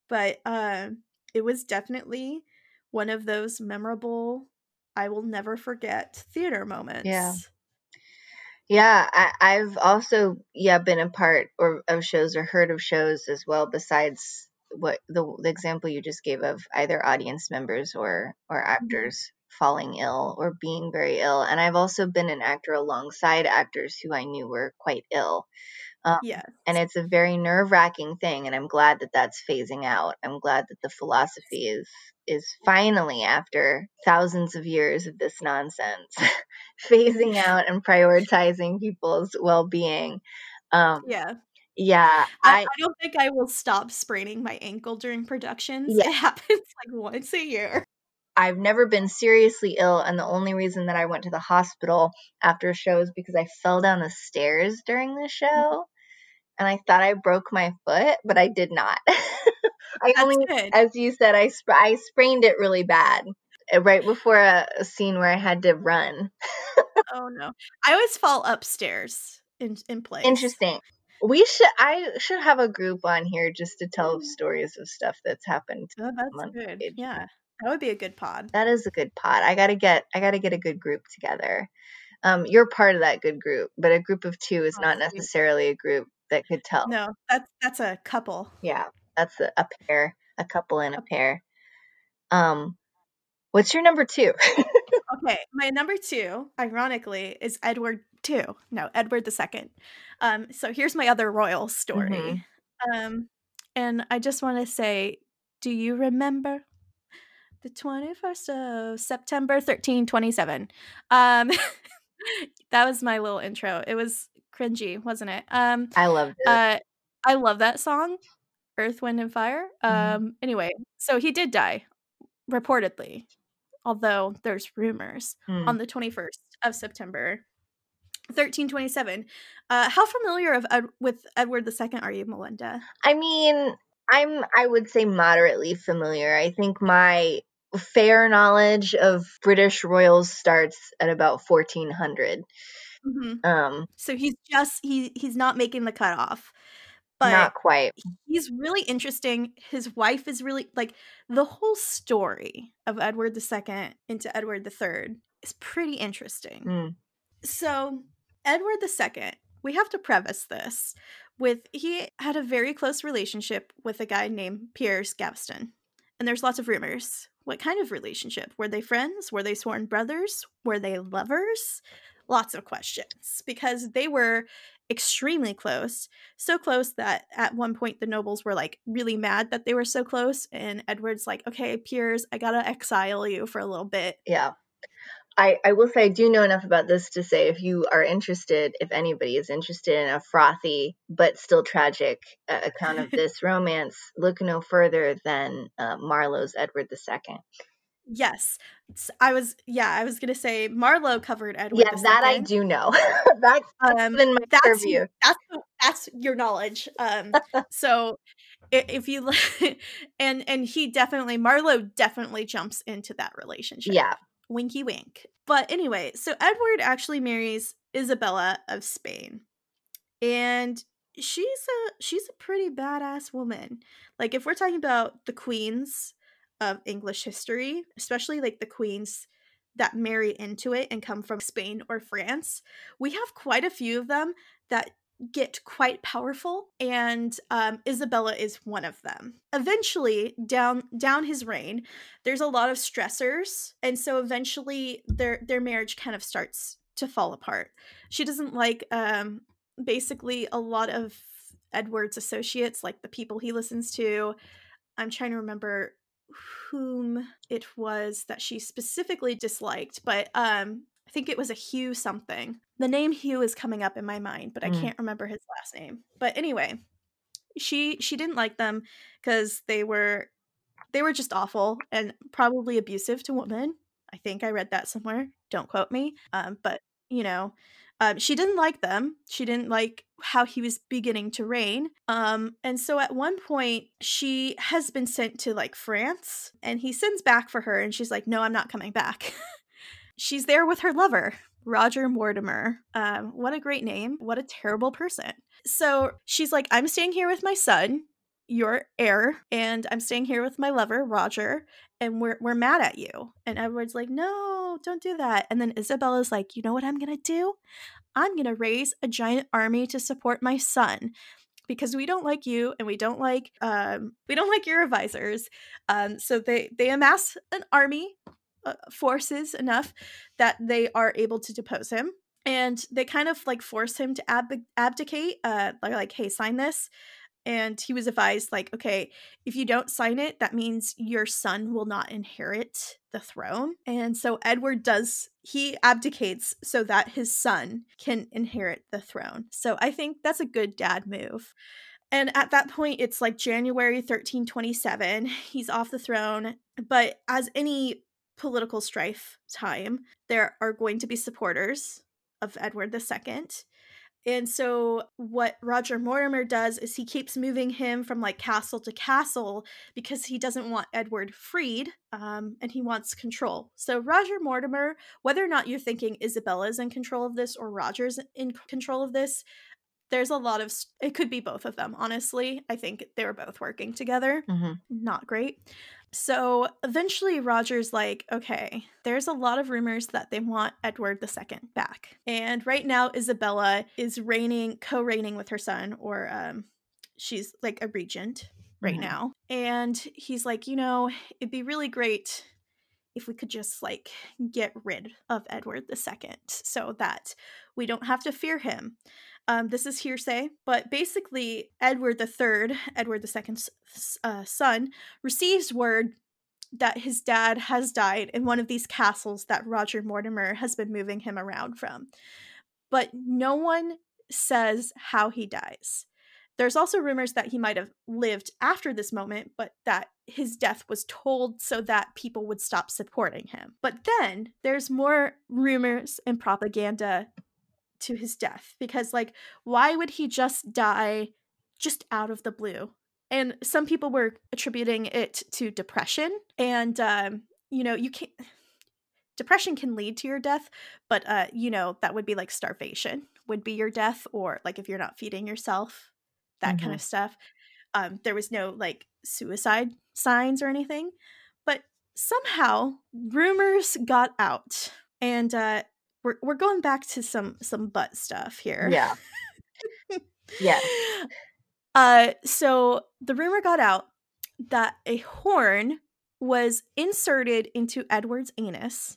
but um it was definitely one of those memorable i will never forget theater moments. Yeah, I, I've also yeah been a part or of shows or heard of shows as well. Besides what the, the example you just gave of either audience members or or actors falling ill or being very ill. And I've also been an actor alongside actors who I knew were quite ill. Um, yes. And it's a very nerve wracking thing. And I'm glad that that's phasing out. I'm glad that the philosophy is is finally after thousands of years of this nonsense phasing out and prioritizing people's well-being um yeah yeah I, I, don't think i will stop spraining my ankle during productions yeah. it happens like once a year I've never been seriously ill, and the only reason that I went to the hospital after a show is because I fell down the stairs during the show, and I thought I broke my foot, but I did not. I That's only, good. as you said, I sp- I sprained it really bad uh, right before a, a scene where I had to run. oh no! I always fall upstairs in in place. Interesting. We should. I should have a group on here just to tell stories of stuff that's happened. Oh, that's good. Stage. Yeah, that would be a good pod. That is a good pod. I gotta get. I gotta get a good group together. Um, you're part of that good group, but a group of two is oh, not necessarily a group that could tell. No, that's that's a couple. Yeah, that's a, a pair, a couple and a pair. Um, what's your number two? okay, my number two, ironically, is Edward II. No, Edward the second. Um, so here's my other royal story. Mm-hmm. Um, and I just want to say, do you remember the 21st of September 1327? Um, that was my little intro. It was cringy, wasn't it? Um, I loved it. Uh, I love that song. Earth, Wind, and Fire. Mm-hmm. Um, anyway, so he did die, reportedly, although there's rumors mm. on the 21st of September, 1327. Uh, how familiar of Ed- with Edward II are you, Melinda? I mean, I'm I would say moderately familiar. I think my fair knowledge of British royals starts at about 1400. Mm-hmm. Um, so he's just he he's not making the cutoff but not quite. He's really interesting. His wife is really like the whole story of Edward II into Edward III is pretty interesting. Mm. So, Edward II, we have to preface this with he had a very close relationship with a guy named Piers Gaveston. And there's lots of rumors. What kind of relationship? Were they friends? Were they sworn brothers? Were they lovers? Lots of questions because they were extremely close. So close that at one point the nobles were like really mad that they were so close. And Edward's like, okay, Piers, I gotta exile you for a little bit. Yeah. I, I will say I do know enough about this to say if you are interested, if anybody is interested in a frothy but still tragic uh, account of this romance, look no further than uh, Marlowe's Edward II. Yes. I was yeah, I was gonna say Marlowe covered Edward. Yeah, that I do know. that's, that's um, been my that's. That's that's your knowledge. Um so if you and and he definitely Marlowe definitely jumps into that relationship. Yeah. Winky wink. But anyway, so Edward actually marries Isabella of Spain. And she's a she's a pretty badass woman. Like if we're talking about the queens of English history, especially like the queens that marry into it and come from Spain or France. We have quite a few of them that get quite powerful and um, isabella is one of them. Eventually down down his reign there's a lot of stressors and so eventually their their marriage kind of starts to fall apart. She doesn't like um basically a lot of edward's associates like the people he listens to. I'm trying to remember whom it was that she specifically disliked, but um I think it was a Hugh something. The name Hugh is coming up in my mind, but I mm. can't remember his last name. But anyway, she she didn't like them cuz they were they were just awful and probably abusive to women. I think I read that somewhere. Don't quote me. Um but you know, um, she didn't like them. She didn't like how he was beginning to reign. Um, and so at one point, she has been sent to like France, and he sends back for her, and she's like, "No, I'm not coming back." she's there with her lover, Roger Mortimer. Um, what a great name! What a terrible person. So she's like, "I'm staying here with my son." Your heir, and I'm staying here with my lover, Roger, and we're we're mad at you. And Edward's like, no, don't do that. And then Isabella's like, you know what I'm gonna do? I'm gonna raise a giant army to support my son because we don't like you and we don't like um we don't like your advisors. Um so they they amass an army uh, forces enough that they are able to depose him and they kind of like force him to ab- abdicate uh like, like hey sign this and he was advised like okay if you don't sign it that means your son will not inherit the throne and so edward does he abdicates so that his son can inherit the throne so i think that's a good dad move and at that point it's like january 1327 he's off the throne but as any political strife time there are going to be supporters of edward ii and so what Roger Mortimer does is he keeps moving him from like castle to castle because he doesn't want Edward freed um, and he wants control. So Roger Mortimer, whether or not you're thinking Isabella's in control of this or Roger's in control of this, there's a lot of it could be both of them honestly i think they were both working together mm-hmm. not great so eventually roger's like okay there's a lot of rumors that they want edward ii back and right now isabella is reigning co-reigning with her son or um she's like a regent right mm-hmm. now and he's like you know it'd be really great if we could just like get rid of edward ii so that we don't have to fear him um, this is hearsay, but basically, Edward III, Edward II's uh, son, receives word that his dad has died in one of these castles that Roger Mortimer has been moving him around from. But no one says how he dies. There's also rumors that he might have lived after this moment, but that his death was told so that people would stop supporting him. But then there's more rumors and propaganda to his death because like why would he just die just out of the blue and some people were attributing it to depression and um you know you can't depression can lead to your death but uh you know that would be like starvation would be your death or like if you're not feeding yourself that mm-hmm. kind of stuff um there was no like suicide signs or anything but somehow rumors got out and uh we're we're going back to some some butt stuff here. Yeah. yeah. Uh so the rumor got out that a horn was inserted into Edward's anus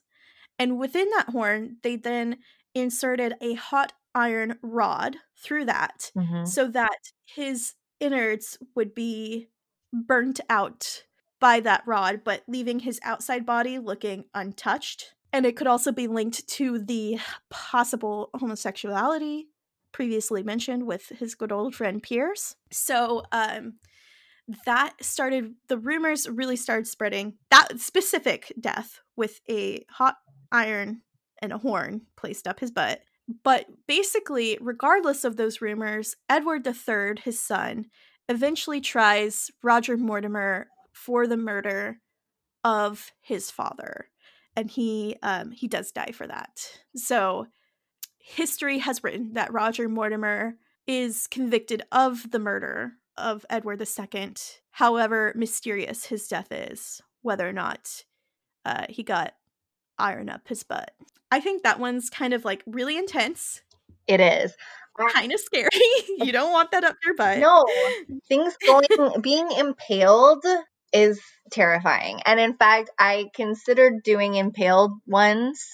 and within that horn they then inserted a hot iron rod through that mm-hmm. so that his innards would be burnt out by that rod but leaving his outside body looking untouched and it could also be linked to the possible homosexuality previously mentioned with his good old friend Piers. So, um, that started the rumors really started spreading that specific death with a hot iron and a horn placed up his butt. But basically, regardless of those rumors, Edward III, his son, eventually tries Roger Mortimer for the murder of his father and he um, he does die for that. So history has written that Roger Mortimer is convicted of the murder of Edward II. However mysterious his death is, whether or not uh, he got iron up his butt. I think that one's kind of like really intense. It is. Kind of scary. you don't want that up your butt. No. Things going being impaled is terrifying. And in fact, I considered doing impaled ones,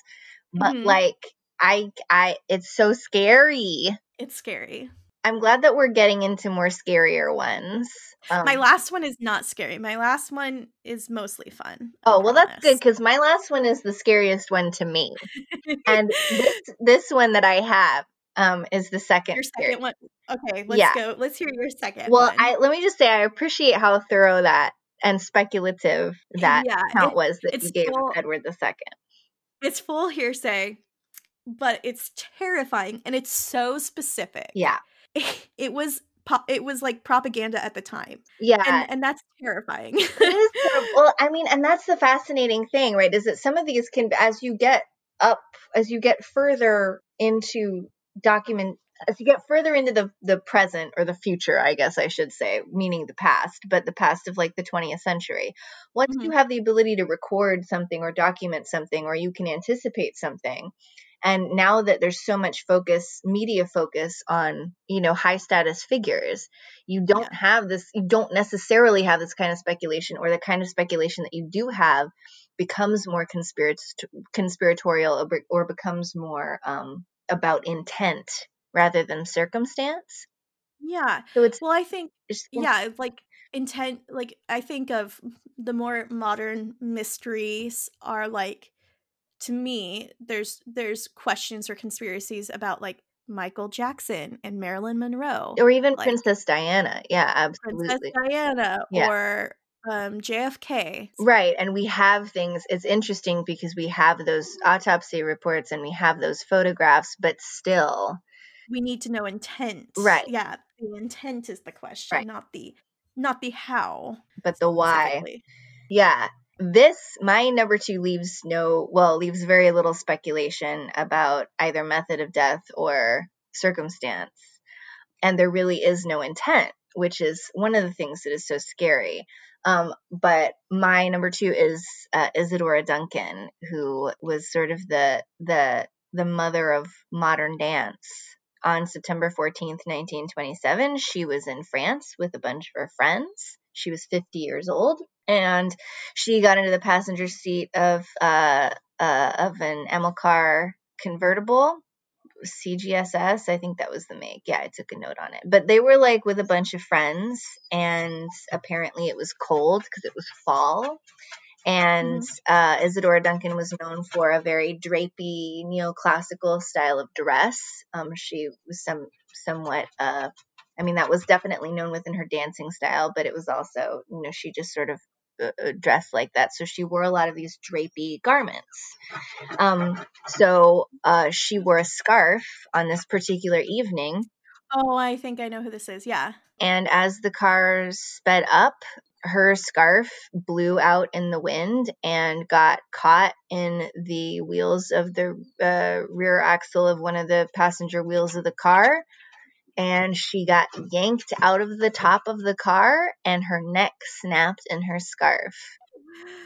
but mm-hmm. like I I it's so scary. It's scary. I'm glad that we're getting into more scarier ones. Um, my last one is not scary. My last one is mostly fun. I oh, well that's good cuz my last one is the scariest one to me. and this this one that I have um, is the second. Your second one. Okay, let's yeah. go. Let's hear your second. Well, one. I let me just say I appreciate how thorough that and speculative that yeah, count it, was that you gave full, Edward II. It's full hearsay, but it's terrifying and it's so specific. Yeah. It, it was it was like propaganda at the time. Yeah. And, and that's terrifying. well, I mean, and that's the fascinating thing, right? Is that some of these can as you get up as you get further into document as you get further into the the present or the future, I guess I should say, meaning the past, but the past of like the 20th century, once mm-hmm. you have the ability to record something or document something or you can anticipate something, and now that there's so much focus, media focus on, you know, high status figures, you don't yeah. have this, you don't necessarily have this kind of speculation or the kind of speculation that you do have becomes more conspiratorial or, or becomes more um, about intent rather than circumstance. Yeah. So it's well, I think yeah, like intent. Like I think of the more modern mysteries are like to me. There's there's questions or conspiracies about like Michael Jackson and Marilyn Monroe, or even like, Princess Diana. Yeah, absolutely. Princess Diana Yeah. or um, JFK. Right. And we have things, it's interesting because we have those autopsy reports and we have those photographs, but still, We need to know intent. Right. Yeah, the intent is the question, Right. not the not the how. but the why. Yeah. This, my number two leaves no, well, leaves very little speculation about either method of death or circumstance. And there really is no intent, which is one of the things that is so scary. Um, but my number two is uh, Isadora Duncan, who was sort of the the the mother of modern dance. On September 14th, 1927, she was in France with a bunch of her friends. She was 50 years old, and she got into the passenger seat of uh, uh, of an Amilcar convertible CGSS. I think that was the make. Yeah, I took a note on it. But they were like with a bunch of friends, and apparently it was cold because it was fall. And uh, Isadora Duncan was known for a very drapey neoclassical style of dress. Um, she was some somewhat. Uh, I mean, that was definitely known within her dancing style, but it was also, you know, she just sort of uh, uh, dressed like that. So she wore a lot of these drapey garments. Um, so uh, she wore a scarf on this particular evening, Oh, I think I know who this is. Yeah. and as the cars sped up, her scarf blew out in the wind and got caught in the wheels of the uh, rear axle of one of the passenger wheels of the car. And she got yanked out of the top of the car, and her neck snapped in her scarf.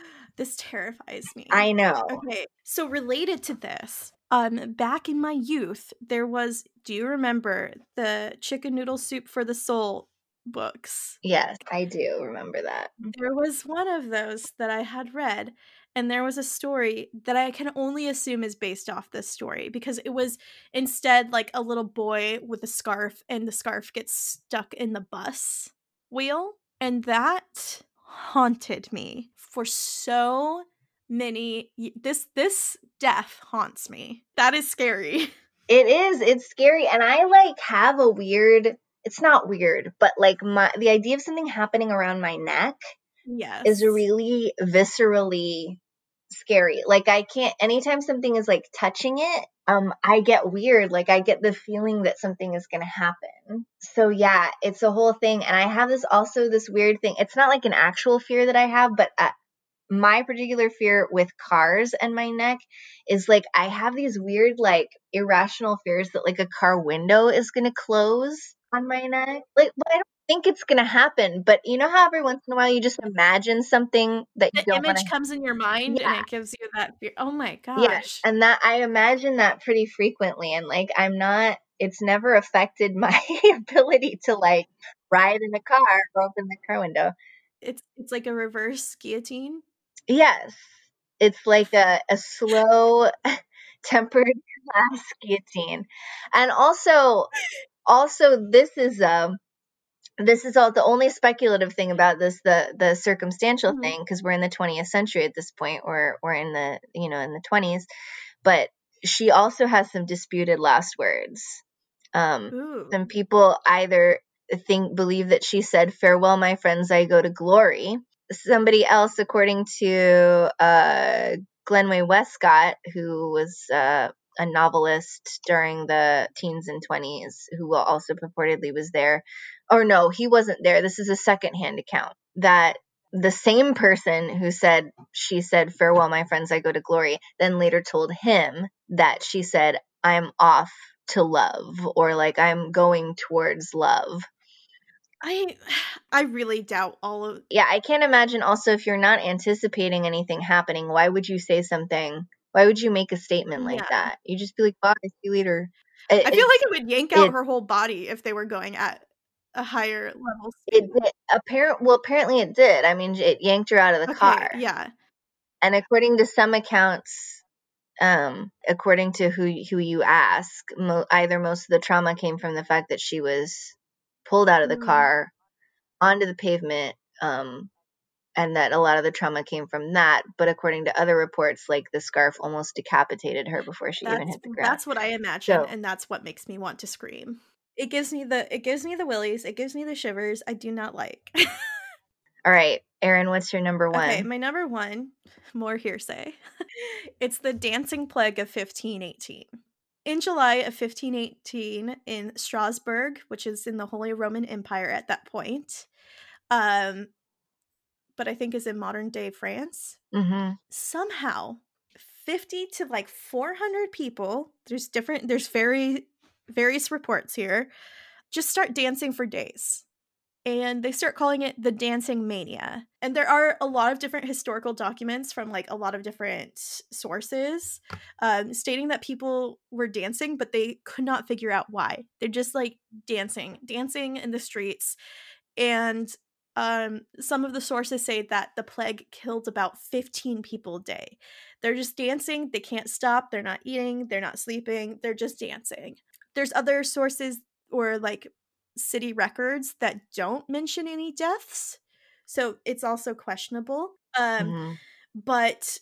This terrifies me. I know. Okay, so related to this, um, back in my youth, there was. Do you remember the chicken noodle soup for the soul books? Yes, I do remember that. There was one of those that I had read, and there was a story that I can only assume is based off this story because it was instead like a little boy with a scarf, and the scarf gets stuck in the bus wheel, and that haunted me for so many this this death haunts me that is scary It is. It's scary, and I like have a weird. It's not weird, but like my the idea of something happening around my neck yes is really viscerally scary. Like I can't. Anytime something is like touching it, um, I get weird. Like I get the feeling that something is gonna happen. So yeah, it's a whole thing, and I have this also this weird thing. It's not like an actual fear that I have, but. Uh, my particular fear with cars and my neck is like I have these weird like irrational fears that like a car window is going to close on my neck. Like but I don't think it's going to happen, but you know how every once in a while you just imagine something that you the don't image want to comes in your mind Yeah. and it gives you that fear oh my gosh Yes, and that I imagine that pretty frequently and like I'm not it's never affected my ability to like ride in a car or open the car window. it's it's like a reverse guillotine Yes. It's like a, a slow tempered glass guillotine. And also also this is um this is all the only speculative thing about this the the circumstantial Mhm. thing because we're in the 20th century at this point or we're in the you know in the 20s but she also has some disputed last words. Um ooh. some people either think believe that she said farewell my friends i go to glory. Somebody else according to uh glenway wescott who was uh a novelist during the teens and 20s who also purportedly was there or no he wasn't there. This is a secondhand account that the same person who said she said farewell my friends i go to glory then later told him that she said i'm off to love or like i'm going towards love. I i really doubt all of yeah i can't imagine. Also if you're not anticipating anything happening why would you say something? Why would you make a statement like Yeah. that? You just be like bye see you later. I feel like it would yank out it- her whole body if they were going at a higher level it speed did apparent well apparently it did i mean it yanked her out of the okay car yeah And according to some accounts, um, according to who who you ask, mo- either most of the trauma came from the fact that she was pulled out of the Mm. car onto the pavement, um, and that a lot of the trauma came from that. But according to other reports, like the scarf almost decapitated her before she even That's hit the ground. that's what I imagine, So- and that's what makes me want to scream. It gives me the it gives me the willies. It gives me the shivers. I do not like. All right, Erin, what's your number one? Okay, my number one, more hearsay. it's the dancing plague of 1518. In July of 1518, in Strasbourg, which is in the Holy Roman Empire at that point, um, but I think is in modern day France, hmm somehow 50 to like 400 people, there's different, there's very, various reports here, just start dancing for days and they start calling it the dancing mania. And there are a lot of different historical documents from like a lot of different sources um, stating that people were dancing, but they could not figure out why. They're just like dancing, dancing in the streets. And um, some of the sources say that the plague killed about 15 people a day. They're just dancing, they can't stop, they're not eating, they're not sleeping, they're just dancing. There's other sources or like city records that don't mention any deaths. So it's also questionable. Um, hmm but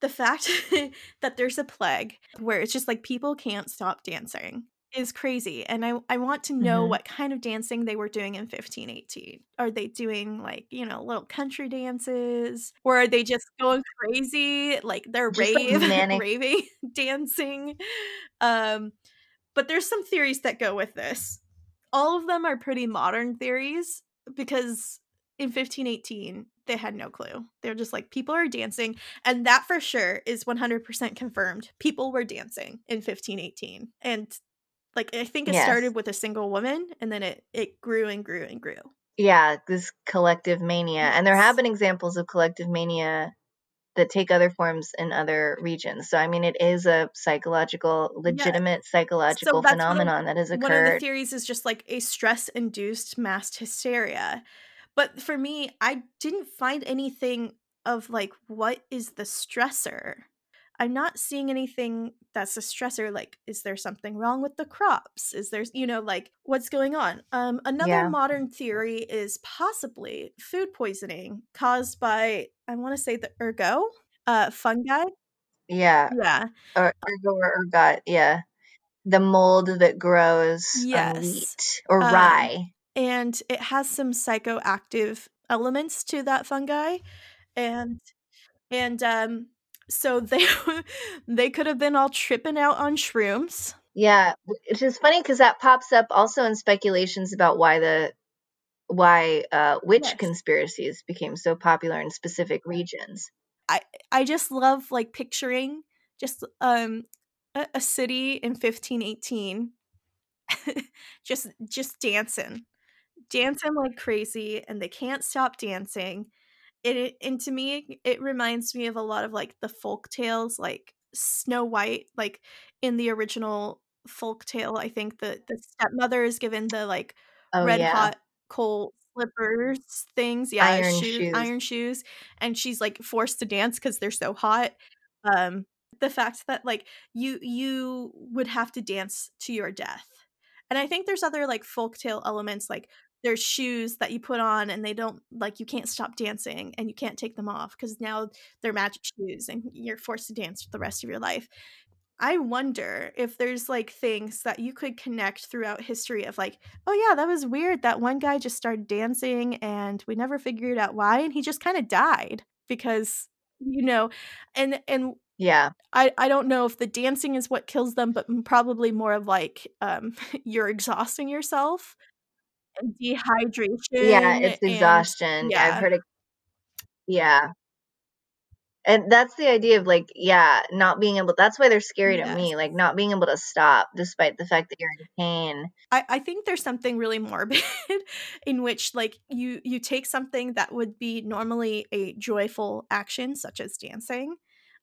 the fact that there's a plague where it's just like people can't stop dancing is crazy. And I, I want to know Mhm. what kind of dancing they were doing in 1518. Are they doing like, you know, little country dances? Or are they just going crazy? Like they're Just, like, rave, manic. raving, dancing. Um, but there's some theories that go with this. All of them are pretty modern theories because in 1518 they had no clue. They're just like people are dancing and that for sure is 100% confirmed. People were dancing in 1518 and like I think it Yes. started with a single woman and then it it grew and grew and grew. Yeah, this collective mania. And there have been examples of collective mania that take other forms in other regions. So I mean it is a psychological legitimate psychological that's one of- phenomenon that has occurred. One of the theories is just like a stress induced mass hysteria. But for me, I didn't find anything of like what is the stressor. I'm not seeing anything that's a stressor. Like, is there something wrong with the crops? Is there, you know, like what's going on? Um, another Yeah. modern theory is possibly food poisoning caused by, I want to say the ergo, uh, fungi. yeah, Yeah. or ergo or ergot, yeah. The mold that grows on Yes. wheat or Um, rye. and it has some psychoactive elements to that fungi and and um so they they could have been all tripping out on shrooms Yeah, which is funny because that pops up also in speculations about why the why uh, witch Yes. conspiracies became so popular in specific regions. i I just love like picturing just um a, a city in 1518 just just dancing dancing like crazy and they can't stop dancing it, and to me it reminds me of a lot of like the folk tales like snow white like in the original folk tale i think the the stepmother is given the like Oh red yeah, hot coal slippers things yeah Iron shoes, shoes. iron shoes and she's like forced to dance because they're so hot um the fact that like you you would have to dance to your death and i think there's other like folk tale elements like there's shoes that you put on and they don't like you can't stop dancing and you can't take them off because now they're magic shoes and you're forced to dance for the rest of your life. I wonder if there's like things that you could connect throughout history of like oh yeah that was weird that one guy just started dancing and we never figured out why and he just kind of died because you know and and yeah, I, I don't know if the dancing is what kills them, but probably more of like um, you're exhausting yourself dehydration. yeah. It's and- exhaustion. I've yeah. heard it. Yeah, and that's the idea of like, yeah, not being able. That's why they're scary to me. Like not being able to stop, despite the fact that you're in pain. I, I think there's something really morbid in which like you you take something that would be normally a joyful action such as dancing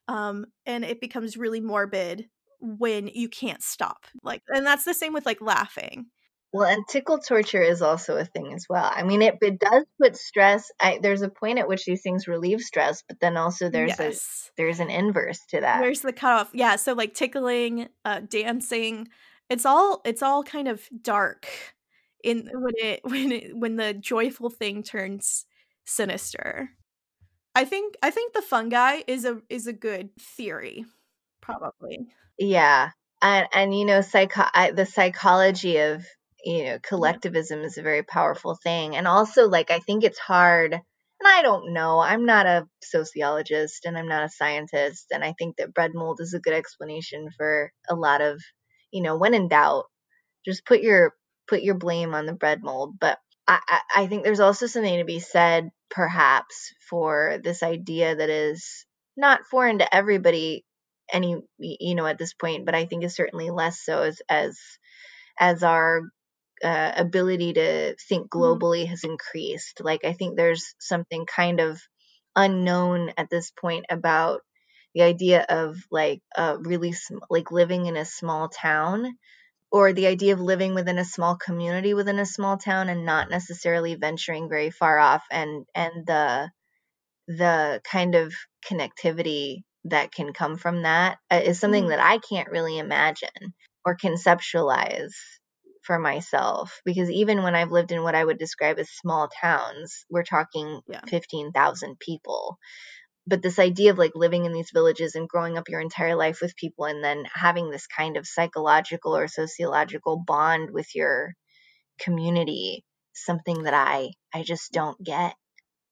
um and it becomes really morbid when you can't stop like and that's the same with like laughing Well, and tickle torture is also a thing as well. I mean, it, it does put stress. I, there's a point at which these things relieve stress, but then also there's yes. a there's an inverse to that. Where's the cutoff? Yeah, so like tickling, uh, dancing, it's all it's all kind of dark in when it when it when the joyful thing turns sinister. I think I think the fungi is a is a good theory, probably. Yeah, and and you know, psycho I, the psychology of you know collectivism is a very powerful thing, and also like I think it's hard. And I don't know. I'm not a sociologist and I'm not a scientist. And I think that bread mold is a good explanation for a lot of, you know, when in doubt, just put your put your blame on the bread mold. But I, I think there's also something to be said, perhaps, for this idea that is not foreign to everybody, any you know at this point, but I think is certainly less so as as as our uh, ability to think mm-hmm. globally mm-hmm. has increased. Like I think there's something kind of unknown at this point about the idea of like uh, really sm- like living in a small town or the idea of living within a small community within a small town and not necessarily venturing very far off and and the the kind of connectivity that can come from that uh, something mm. that I can't really imagine or conceptualize for myself because even when I've lived in what I would describe as small towns, we're talking yeah. 15,000 people. But this idea of like living in these villages and growing up your entire life with people and then having this kind of psychological or sociological bond with your community something that i i just don't get.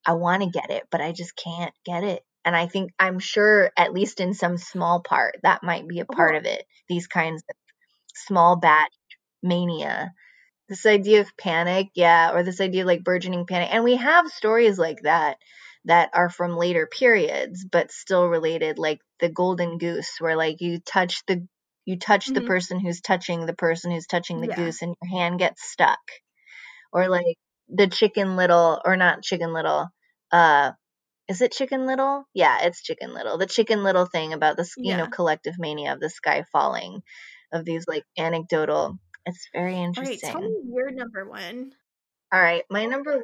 I want to get it but i just can't get it. And i think i'm sure at least in some small part that might be a part of it these kinds of small bat mania this idea of panic yeah or this idea of like burgeoning panic and we have stories like that that are from later periods but still related like the golden goose where like you touch the you touch mm-hmm. the person who's touching the person who's touching the yeah. goose and your hand gets stuck or like the chicken little or not chicken little uh is it chicken little yeah it's chicken little the chicken little thing about this yeah. you know collective mania of the sky falling of these like anecdotal it's very interesting all right tell me your number one all right my number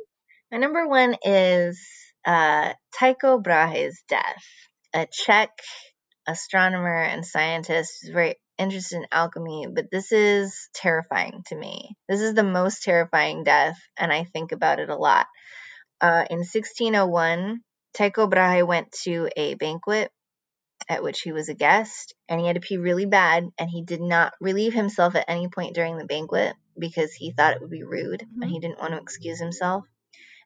my number one is uh, Tycho Brahe's death, a Czech astronomer and scientist very interested in alchemy, but this is terrifying to me. This is the most terrifying death, and I think about it a lot. Uh, in 1601, Tycho Brahe went to a banquet at which he was a guest, and he had to pee really bad, and he did not relieve himself at any point during the banquet because he thought it would be rude mm-hmm. and he didn't want to excuse himself.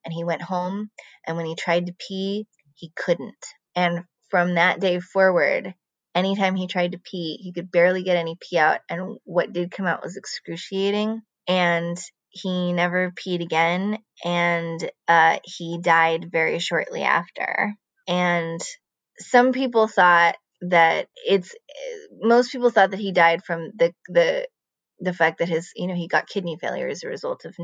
And he went home and when he tried to pee he couldn't. And from that day forward anytime he tried to pee he could barely get any pee out and what did come out was excruciating and he never peed again and uh, he died very shortly after. And some people thought that it's most people thought that he died from the the the fact that his you know he got kidney failure as a result of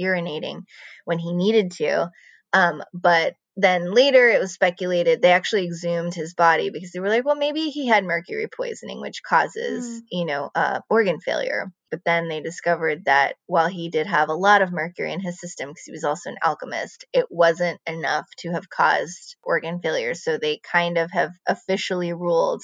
urinating when he needed to. Um, but then later it was speculated they actually exhumed his body because they were like, well, maybe he had mercury poisoning, which causes, mm. you know, uh, organ failure. But then they discovered that while he did have a lot of mercury in his system, because he was also an alchemist, it wasn't enough to have caused organ failure. So they kind of have officially ruled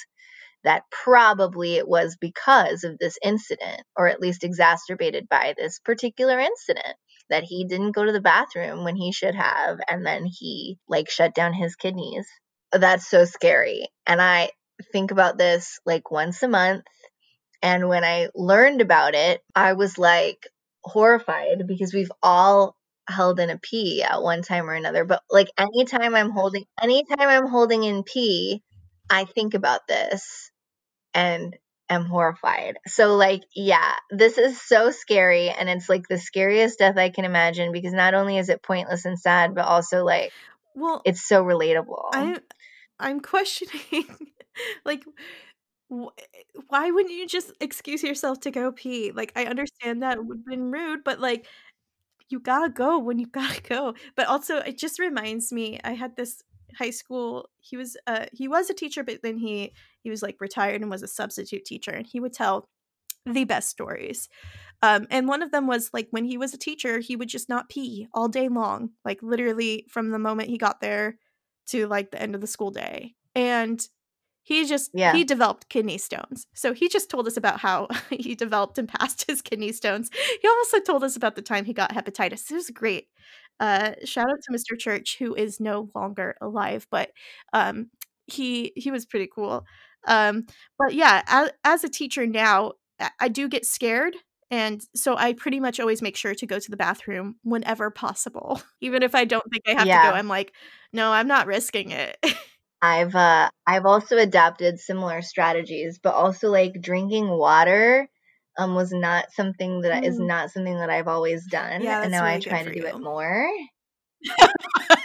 that probably it was because of this incident, or at least exacerbated by this particular incident that he didn't go to the bathroom when he should have and then he like shut down his kidneys. That's so scary. And I think about this like once a month. And when I learned about it, I was like horrified because we've all held in a pee at one time or another. But like anytime I'm holding anytime I'm holding in pee, I think about this and am horrified. So like, yeah, this is so scary and it's like the scariest death I can imagine because not only is it pointless and sad, but also like well, it's so relatable. I'm I'm questioning like why wouldn't you just excuse yourself to go pee? Like I understand that would have been rude, but like you gotta go when you gotta go. But also it just reminds me, I had this high school he was uh he was a teacher but then he he was like retired and was a substitute teacher and he would tell the best stories. Um, and one of them was like when he was a teacher, he would just not pee all day long, like literally from the moment he got there to like the end of the school day. And he just Yeah. he developed kidney stones. So he just told us about how he developed and passed his kidney stones. He also told us about the time he got hepatitis. It was great. Uh, shout out to Mr. Church, who is no longer alive, but um, he he was pretty cool. Um, but yeah, as, as a teacher now, I, I do get scared. And so I pretty much always make sure to go to the bathroom whenever possible. Even if I don't think I have Yeah. to go, I'm like, no, I'm not risking it. I've uh I've also adopted similar strategies, but also like drinking water um was not something that is Mm. not something that I've always done, Yeah, and now I really good try to do it more.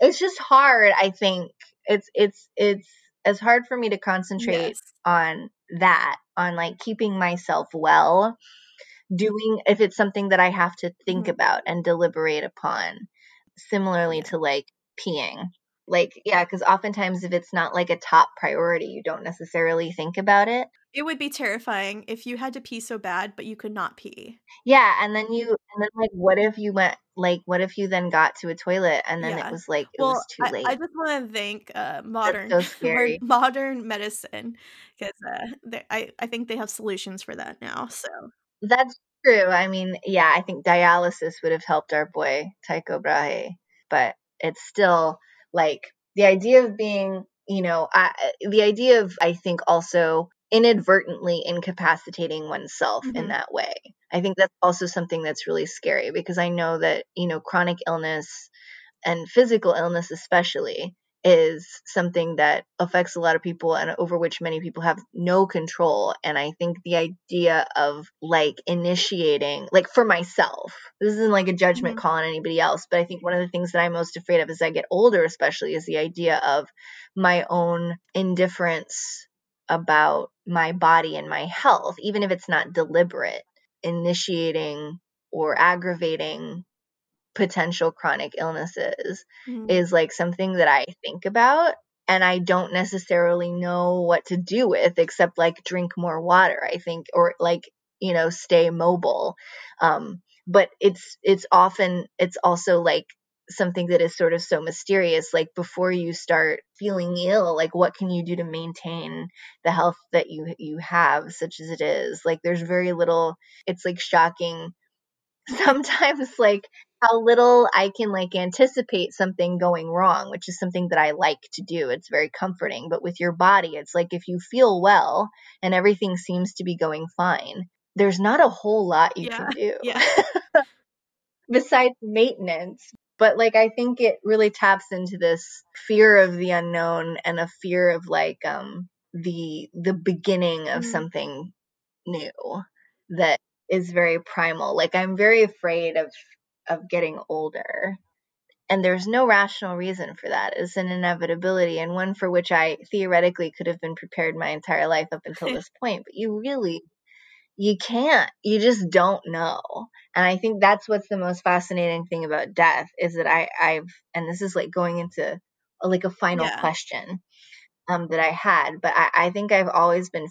It's just hard, I think. It's it's it's it's hard for me to concentrate yes. on that, on like keeping myself well, doing if it's something that I have to think Mhm. about and deliberate upon, similarly to like peeing. Like, yeah, because oftentimes if it's not like a top priority, you don't necessarily think about it. It would be terrifying if you had to pee so bad, but you could not pee. Yeah, and then you, and then like, what if you went, like, what if you then got to a toilet and then Yeah. it was like, it Well, was too late? I just want to thank uh, modern so modern medicine because uh, they- I I think they have solutions for that now. So That's true. I mean, yeah, I think dialysis would have helped our boy Tycho Brahe, but it's still like the idea of being, you know, I, the idea of I think also inadvertently incapacitating oneself in Mhm. that way. I think that's also something that's really scary because I know that, you know, chronic illness and physical illness especially is something that affects a lot of people and over which many people have no control and i think the idea of like initiating like for myself this isn't like a judgment Mhm. call on anybody else but i think one of the things that i'm most afraid of as i get older especially is the idea of my own indifference about my body and my health even if it's not deliberate initiating or aggravating potential chronic illnesses Mhm. is like something that I think about and I don't necessarily know what to do with except like drink more water, I think, or like, you know, stay mobile. Um, but it's it's often it's also like something that is sort of so mysterious like before you start feeling ill like what can you do to maintain the health that you you have such as it is like there's very little it's like shocking sometimes like how little I can like anticipate something going wrong, which is something that I like to do. It's very comforting. But with your body, it's like if you feel well and everything seems to be going fine, there's not a whole lot you Yeah, can do yeah. besides maintenance. But like I think it really taps into this fear of the unknown and a fear of like um the the beginning of Mhm. something new that is very primal. Like I'm very afraid of of getting older. And there's no rational reason for that. It's an inevitability and one for which I theoretically could have been prepared my entire life up until this point, but you really you can't. You just don't know. And I think that's what's the most fascinating thing about death is that I I've and this is like going into a, like a final Yeah. question um that I had, but I, I think I've always been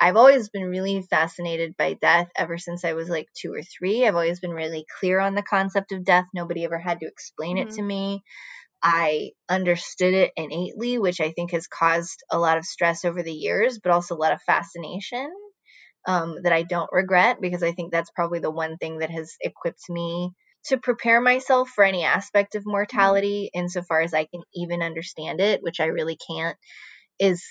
I've always been really fascinated by death ever since I was like two or three. I've always been really clear on the concept of death. Nobody ever had to explain it Mhm. to me. I understood it innately, which I think has caused a lot of stress over the years, but also a lot of fascination um, that I don't regret because I think that's probably the one thing that has equipped me to prepare myself for any aspect of mortality insofar as I can even understand it, which I really can't, is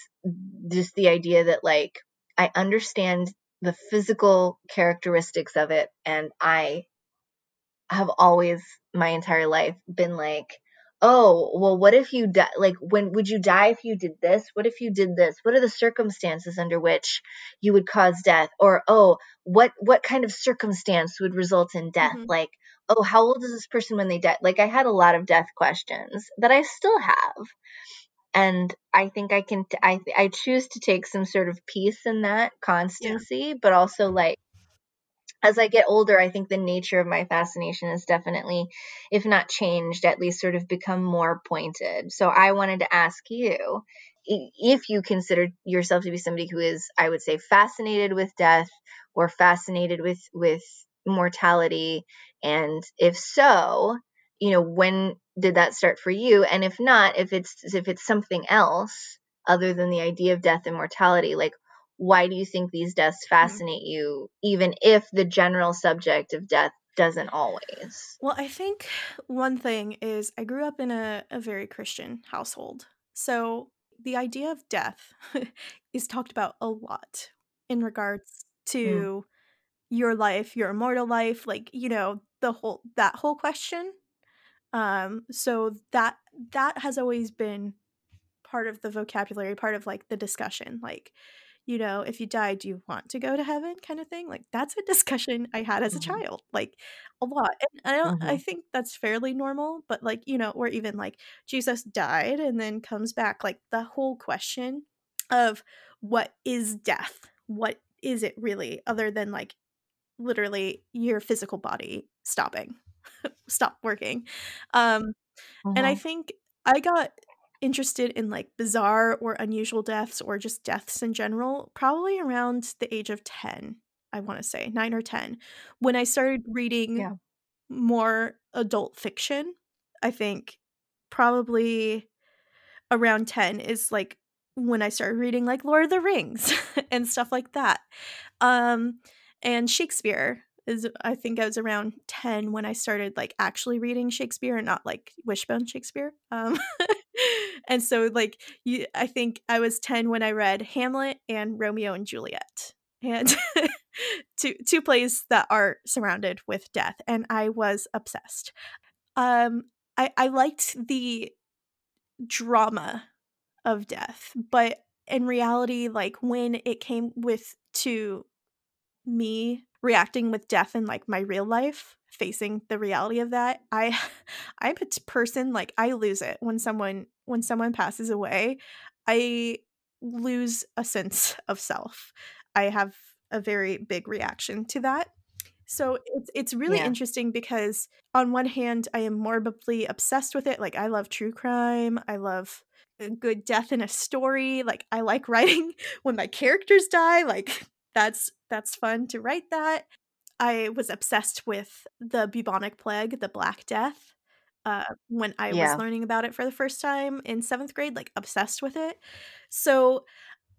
just the idea that like I understand the physical characteristics of it and I have always my entire life been like oh well what if you die like when would you die if you did this? What if you did this? What are the circumstances under which you would cause death? Or oh what what kind of circumstance would result in death? Mhm. like oh how old is this person when they die? Like i had a lot of death questions that i still have and i think i can t- i i choose to take some sort of peace in that constancy but also like as I get older, I think the nature of my fascination has definitely, if not changed, at least sort of become more pointed. So I wanted to ask you if you consider yourself to be somebody who is i would say fascinated with death or fascinated with with mortality and if so you know when did that start for you and if not if it's if it's something else other than the idea of death and mortality like why do you think these deaths mm-hmm. fascinate mm-hmm. you even if the general subject of death doesn't always well i think one thing is i grew up in a, a very christian household so the idea of death is talked about a lot in regards to mm. your life your immortal life like you know the whole that whole question um so that that has always been part of the vocabulary part of like the discussion like you know if you die do you want to go to heaven kind of thing like that's a discussion i had as a mm-hmm. child like a lot and i don't mm-hmm. i think that's fairly normal but like you know or even like jesus died and then comes back like the whole question of what is death what is it really other than like literally your physical body stopping stop working um and i mm-hmm. think i got interested in like bizarre or unusual deaths or just deaths in general probably around the age of 10 i want to say 9 or 10 when i started reading yeah. more adult fiction i think probably around 10 is like when i started reading like lord of the rings and stuff like that um and shakespeare is I think I was around 10 when I started like actually reading Shakespeare and not like Wishbone Shakespeare. Um and so like you I think I was 10 when I read Hamlet and Romeo and Juliet. And two two plays that are surrounded with death and I was obsessed. Um I I liked the drama of death, but in reality like when it came with to me reacting with death in like my real life facing the reality of that i i'm a person like i lose it when someone when someone passes away i lose a sense of self i have a very big reaction to that so it's it's really yeah. interesting because on one hand I am morbidly obsessed with it like I love true crime I love a good death in a story like I like writing when my characters die like that's that's fun to write that. I was obsessed with the bubonic plague, the Black Death, uh, when I yeah. was learning about it for the first time in seventh grade, like obsessed with it. So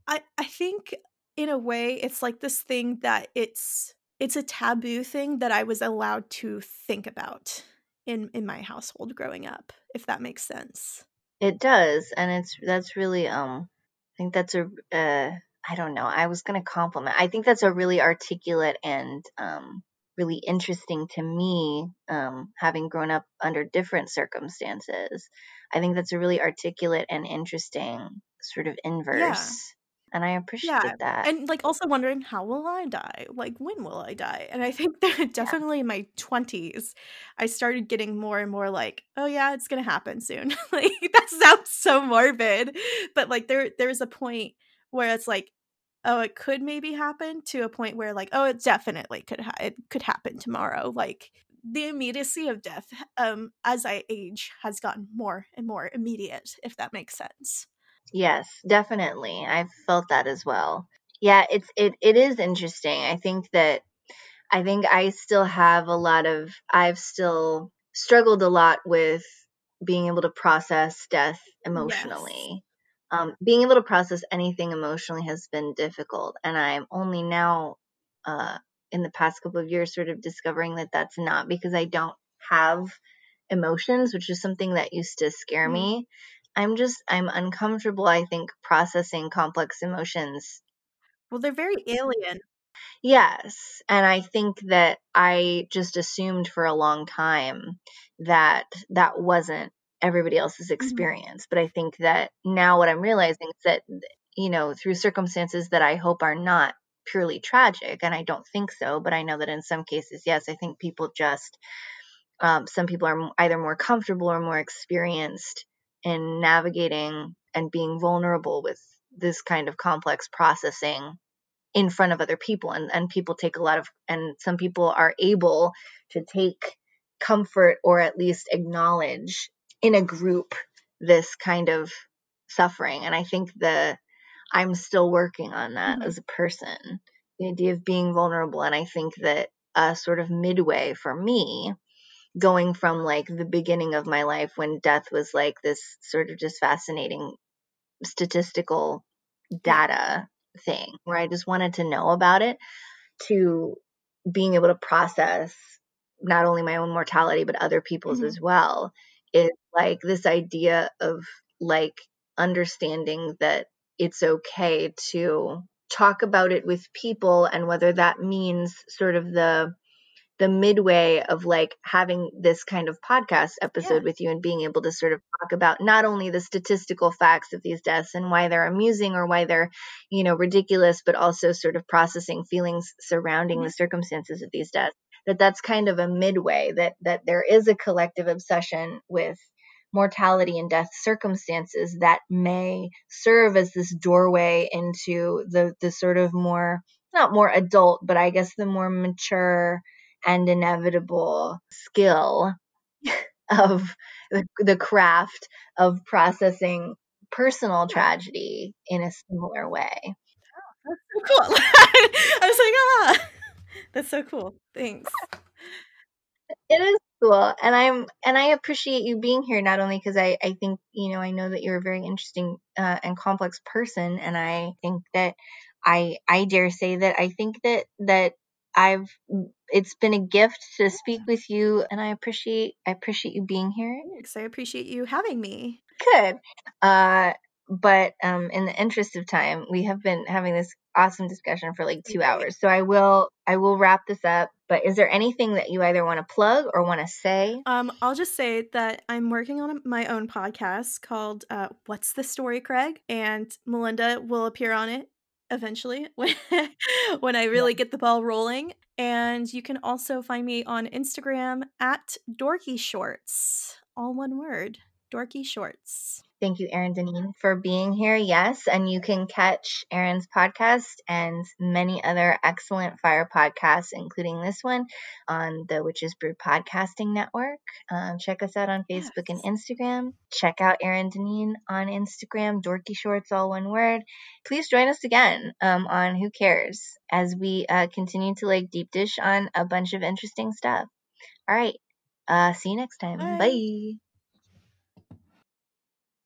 I I think in a way it's like this thing that it's it's a taboo thing that I was allowed to think about in in my household growing up, if that makes sense. It does, and it's that's really um I think that's a uh I don't know. I was going to compliment. I think that's a really articulate and um, really interesting to me, um, having grown up under different circumstances. I think that's a really articulate and interesting sort of inverse. Yeah. And I appreciate yeah. that. And like also wondering how will I die? Like when will I die? And I think that definitely yeah. in my 20s, I started getting more and more like, oh yeah, it's gonna happen soon. like that sounds so morbid. But like there there's a point where it's like oh it could maybe happen to a point where like oh it definitely could ha- it could happen tomorrow like the immediacy of death um as i age has gotten more and more immediate if that makes sense. Yes definitely i've felt that as well. Yeah it's it, it is interesting i think that i think i still have a lot of i've still struggled a lot with being able to process death emotionally um, being able to process anything emotionally has been difficult and i'm only now uh, in the past couple of years sort of discovering that that's not because i don't have emotions which is something that used to scare mm-hmm. me. I'm just i'm uncomfortable i think processing complex emotions. Well they're very alien. Yes and i think that i just assumed for a long time that that wasn't everybody else's mm-hmm. experience. Mm-hmm. But I think that now what I'm realizing is that, you know, through circumstances that I hope are not purely tragic, and I don't think so, but I know that in some cases, yes, I think people just, um, some people are either more comfortable or more experienced in navigating and being vulnerable with this kind of complex processing in front of other people and, and people take a lot of and some people are able to take comfort or at least acknowledge in a group this kind of suffering. And I think the I'm still working on that Mhm. as a person. The idea of being vulnerable. And I think that uh, sort of midway for me, going from like the beginning of my life when death was like this sort of just fascinating statistical data thing where I just wanted to know about it to being able to process not only my own mortality but other people's Mhm. as well is like this idea of like understanding that it's okay to talk about it with people and whether that means sort of the the midway of like having this kind of podcast episode Yeah. with you and being able to sort of talk about not only the statistical facts of these deaths and why they're amusing or why they're you know ridiculous but also sort of processing feelings surrounding mm-hmm. the circumstances of these deaths that that's kind of a midway that that there is a collective obsession with mortality and death circumstances that may serve as this doorway into the the sort of more not more adult but i guess the more mature and inevitable skill of the, the craft of processing personal tragedy in a similar way Oh, That's so cool. I was like, ah, that's so cool. Thanks. it is cool and i'm and i appreciate you being here not only because i i think you know i know that you're a very interesting uh, and complex person and i think that i i dare say that i think that that i've it's been a gift to speak with you and i appreciate i appreciate you being here Thanks. I appreciate you having me. good uh but um in the interest of time we have been having this awesome discussion for like two hours so i will i will wrap this up but is there anything that you either want to plug or want to say Um, I'll just say that I'm working on my own podcast called uh, "What's the Story, Craig?" and Melinda will appear on it eventually when when I really get the ball rolling. And you can also find me on Instagram at Dorky Shorts, all one word, Dorky Shorts. Thank you, Erin Deneen, for being here. Yes, and you can catch Erin's podcast and many other excellent fire podcasts, including this one, on the Witches Brew Podcasting Network. Um, check us out on Facebook and Instagram. Check out Erin Deneen on Instagram, Dorky Shorts, all one word. Please join us again um, on Who Cares as we uh, continue to like deep dish on a bunch of interesting stuff. All right. Uh, see you next time. Bye. Bye.